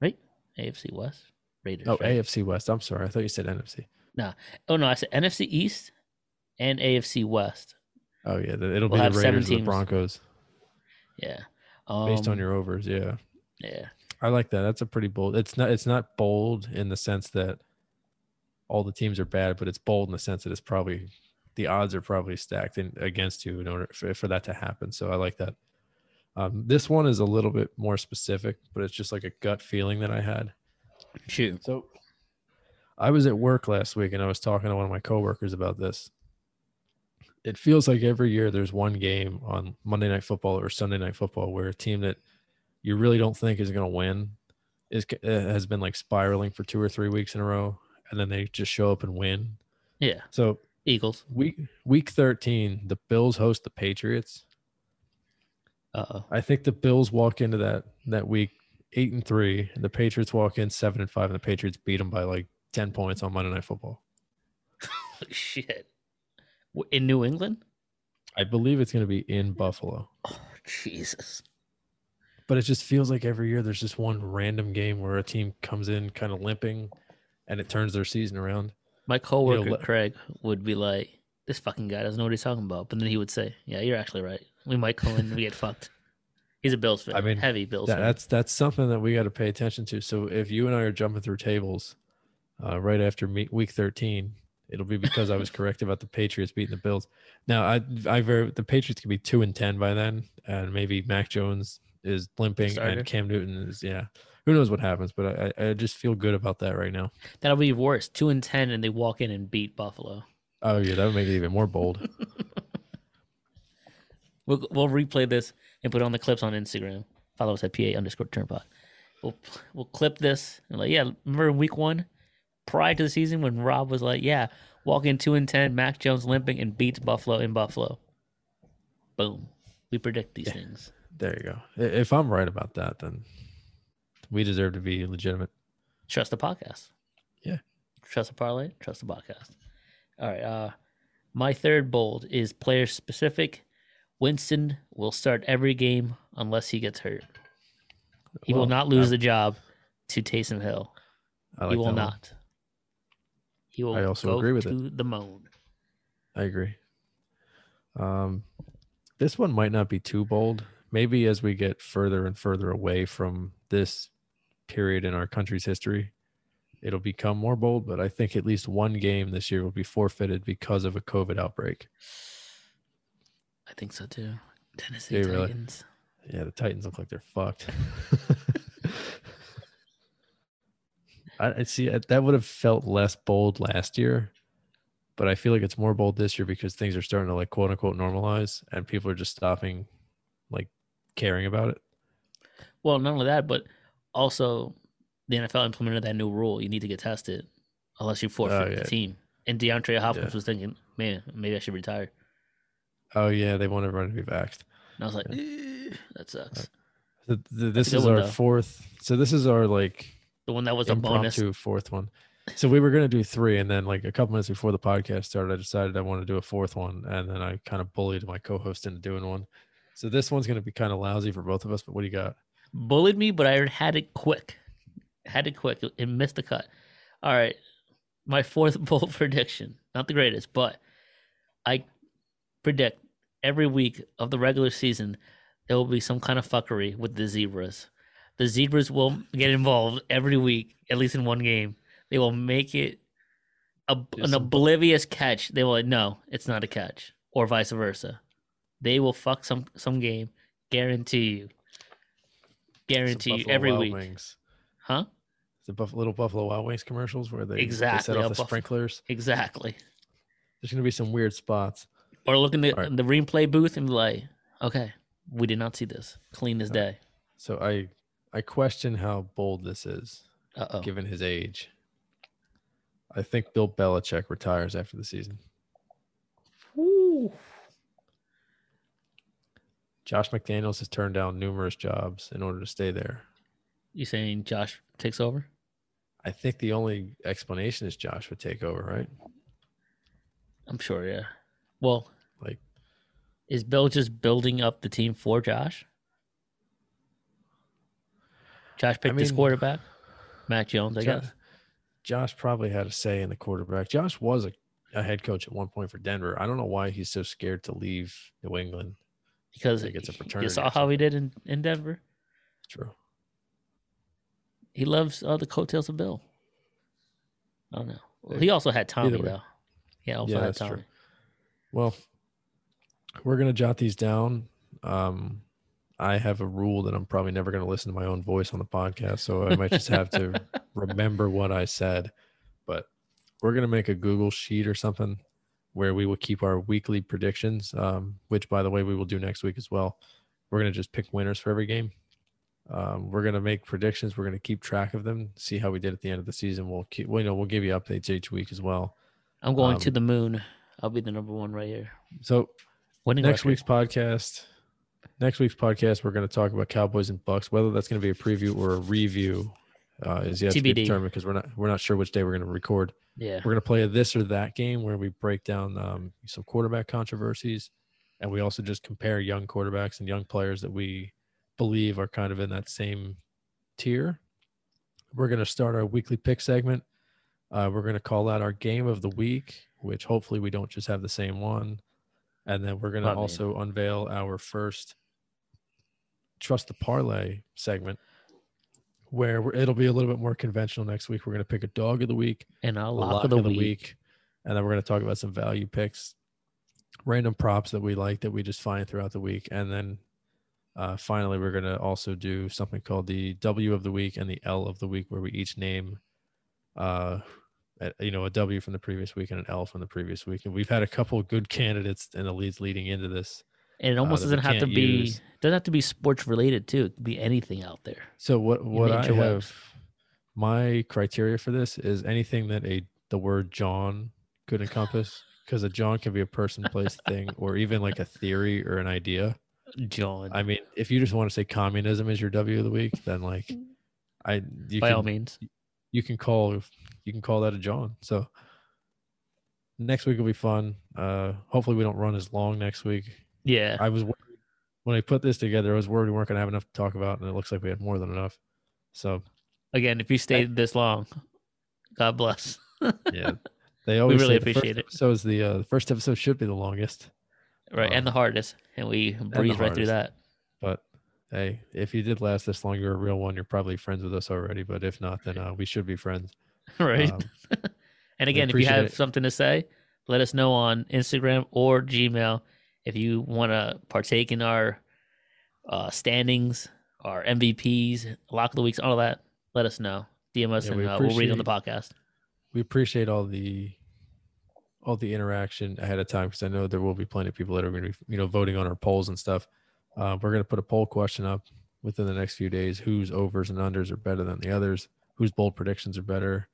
right? AFC West, Raiders. Oh, right? AFC West. I'm sorry. I thought you said NFC. No. Oh no, I said NFC East and AFC West. Oh yeah, it'll We'll be the Raiders or the. Broncos Yeah. based on Um, your overs. Yeah, yeah. I like that. That's a pretty bold. It's not. It's not bold in the sense that all the teams are bad, but it's bold in the sense that it's probably the odds are probably stacked in, against you in order for, for that to happen. So I like that. Um, this one is a little bit more specific, but it's just like a gut feeling that I had. Shoot. So I was at work last week and I was talking to one of my coworkers about this. It feels like every year there's one game on Monday Night Football or Sunday Night Football where a team that you really don't think is going to win is uh, has been like spiraling for two or three weeks in a row, and then they just show up and win. Yeah. So Eagles. week week 13, the Bills host the Patriots. Uh oh. I think the Bills walk into that that week eight and three, and the Patriots walk in seven and five, and the Patriots beat them by like ten points on Monday Night Football. Shit. In New England? I believe it's going to be in Buffalo, Oh, Jesus. but it just feels like every year there's just one random game where a team comes in kind of limping, and it turns their season around. My coworker let- Craig would be like, "This fucking guy doesn't know what he's talking about." But then he would say, "Yeah, you're actually right. We might come in and we get fucked." He's a Bills fan. I mean, heavy Bills That, fan. that's that's something that we got to pay attention to. So if you and I are jumping through tables uh, right after week 13, it'll be because I was correct about the Patriots beating the Bills. Now I I very the Patriots could be two and ten by then, and maybe Mac Jones is limping Starter. and Cam Newton is yeah. Who knows what happens? But I, I I just feel good about that right now. That'll be worse. Two and ten, and they walk in and beat Buffalo. Oh yeah, that would make it even more bold. We'll we'll replay this and put on the clips on Instagram. Follow us at PA underscore turnpod. We'll we'll clip this and like, yeah, remember week one, prior to the season when Rob was like, yeah, walk in two and ten, Mac Jones limping and beats Buffalo in Buffalo. Boom. We predict these Yeah. things. there you go. If I'm right about that, then we deserve to be legitimate. Trust the podcast. Yeah. Trust the parlay. Trust the podcast. All right. Uh, my third bold is player specific. Winston will start every game unless he gets hurt. He will not lose I- the job to Taysom Hill. I he will not. one. He will I also agree with to the moon. I agree. Um, this one might not be too bold. Maybe as we get further and further away from this period in our country's history, it'll become more bold. But I think at least one game this year will be forfeited because of a COVID outbreak. I think so too. Tennessee really. Titans. Yeah, the Titans look like they're fucked. I, I see uh, that would have felt less bold last year, but I feel like it's more bold this year because things are starting to like quote unquote normalize and people are just stopping like caring about it. Well, not only that, but also the NFL implemented that new rule. You need to get tested unless you forfeit Oh, yeah. the team. And DeAndre Hopkins Yeah. was thinking, man, maybe I should retire. Oh yeah, they want everyone to be vaxxed. And I was like, "Eh, that sucks. So this is our though. fourth. So this is our like The one that was a bonus. fourth one. So we were gonna do three, and then like a couple minutes before the podcast started, I decided I want to do a fourth one, and then I kind of bullied my co-host into doing one. So this one's gonna be kind of lousy for both of us. But what do you got? Bullied me, but I had it quick. Had it quick. It missed the cut. All right. My fourth bold prediction. Not the greatest, but I predict every week of the regular season there will be some kind of fuckery with the zebras. The zebras will get involved every week, at least in one game. They will make it a, an oblivious catch. They will no, it's not a catch, or vice versa. They will fuck some some game. Guarantee you. Guarantee you every Wild week, Wings. huh? The Buff- little Buffalo Wild Wings commercials where they, they Exactly, set off the Buff- sprinklers. Exactly. There's gonna be some weird spots. Or look in the right. the replay booth and be like, okay, we did not see this. Clean this day. So I I question how bold this is Uh oh. given his age. I think Bill Belichick retires after the season. Ooh. Josh McDaniels has turned down numerous jobs in order to stay there. You saying Josh takes over? I think the only explanation is Josh would take over, right? I'm sure, yeah. Well, Like- is Bill just building up the team for Josh? Josh picked his mean- quarterback, Mac Jones. I Jo- guess. Josh probably had a say in the quarterback. Josh was a, a head coach at one point for Denver. I don't know why he's so scared to leave New England. because it's a fraternity. you saw how he did in, in Denver. True. He loves uh, the coattails of Bill. I don't know. Well, he also had Tommy though. Yeah, also Yeah, had that's true. Tommy. Well, we're gonna jot these down. Um, I have a rule that I'm probably never gonna listen to my own voice on the podcast, so I might just have to remember what I said. But we're gonna make a Google sheet or something where we will keep our weekly predictions. Um, which, by the way, we will do next week as well. We're gonna just pick winners for every game. Um, we're gonna make predictions. We're gonna keep track of them. See how we did at the end of the season. We'll keep. Well, you know, we'll give you updates each week as well. I'm going to Um, the moon. I'll be the number one right here. So Winning next record. week's podcast next week's podcast we're going to talk about cowboys and bucks. Whether that's going to be a preview or a review uh, is yet to be determined because we're not we're not sure which day we're going to record. Yeah. we're going to play a this or that game where we break down um, some quarterback controversies and we also just compare young quarterbacks and young players that we believe are kind of in that same tier. We're going to start our weekly pick segment. Uh, we're going to call out our game of the week which hopefully we don't just have the same one and then we're going to also unveil our first trust the parlay segment where we're, it'll be a little bit more conventional next week we're going to pick a dog of the week And a a lock, of the, week. and then we're going to talk about some value picks random props that we like that we just find throughout the week and then uh, finally we're going to also do something called the w of the week and the l of the week where we each name uh you know a w from the previous week and an l from the previous week and we've had a couple of good candidates in the leads leading into this And it almost uh, doesn't have to be use. doesn't have to be sports related too. It could be anything out there. So what what I have webs. my criteria for this is anything that a the word John could encompass because a John can be a person, place, thing, or even like a theory or an idea. John. I mean, if you just want to say communism is your W of the week, then like I you by can, all means. You can call you can call that a John. So next week will be fun. Uh hopefully we don't run as long next week. Yeah. I was worried when I put this together, I was worried we weren't gonna have enough to talk about, and it looks like we had more than enough. So Again, if you stayed this long, God bless. yeah, they always we really the appreciate it. So is the uh, the first episode should be the longest, right. and the Um, hardest. And we breeze right through that. but hey, if you did last this long, you're a real one. You're probably friends with us already. But if not, then uh, we should be friends. right. Um, and again, if you have it. something to say, let us know on Instagram or Gmail. If you want to partake in our uh, standings, our MVPs, lock of the weeks, all of that, let us know. DM us Yeah, and we uh, we'll read on the podcast. we appreciate all the all the interaction ahead of time because I know there will be plenty of people that are going to be you know voting on our polls and stuff. Uh, we're going to put a poll question up within the next few days. Whose overs and unders are better than the others? Whose bold predictions are better?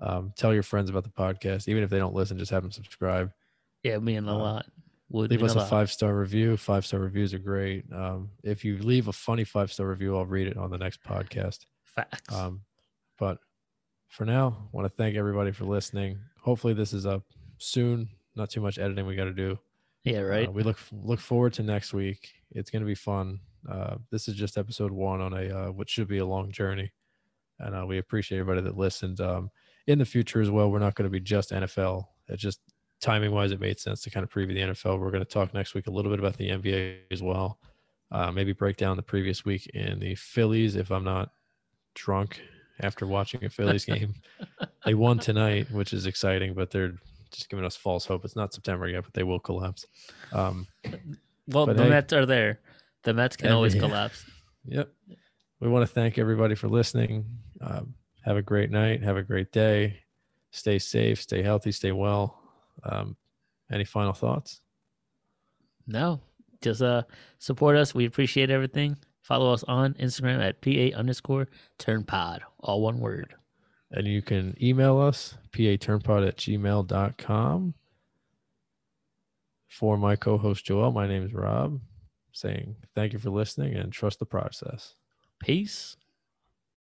Um, tell your friends about the podcast, even if they don't listen. Just have them subscribe. Yeah, me and a Uh, lot. Would leave us a lot. five star review. Five star reviews are great. Um, if you leave a funny five star review, I'll read it on the next podcast. Facts. Um, but for now, I want to thank everybody for listening. Hopefully, this is up soon. Not too much editing we got to do. Yeah, right. Uh, we look look forward to next week. It's going to be fun. Uh, this is just episode one on a uh, what should be a long journey, and uh, we appreciate everybody that listened. Um, in the future as well, we're not going to be just NFL. It just timing wise, it made sense to kind of preview the NFL. We're going to talk next week a little bit about the NBA as well. Uh, maybe break down the previous week in the Phillies if I'm not drunk after watching a Phillies game. they won tonight, which is exciting, but they're just giving us false hope. It's not September yet, but they will collapse. Um, well, the hey- Mets are there. The Mets can Every- always collapse. Yep. We want to thank everybody for listening. Um, have a great night. Have a great day. Stay safe. Stay healthy. Stay well. Um, any final thoughts? No, just uh support us. We appreciate everything. Follow us on Instagram at pa underscore turn pod, all one word. And you can email us, paturnpod at gmail.com. For my co host Joel, my name is Rob, saying thank you for listening and trust the process. Peace.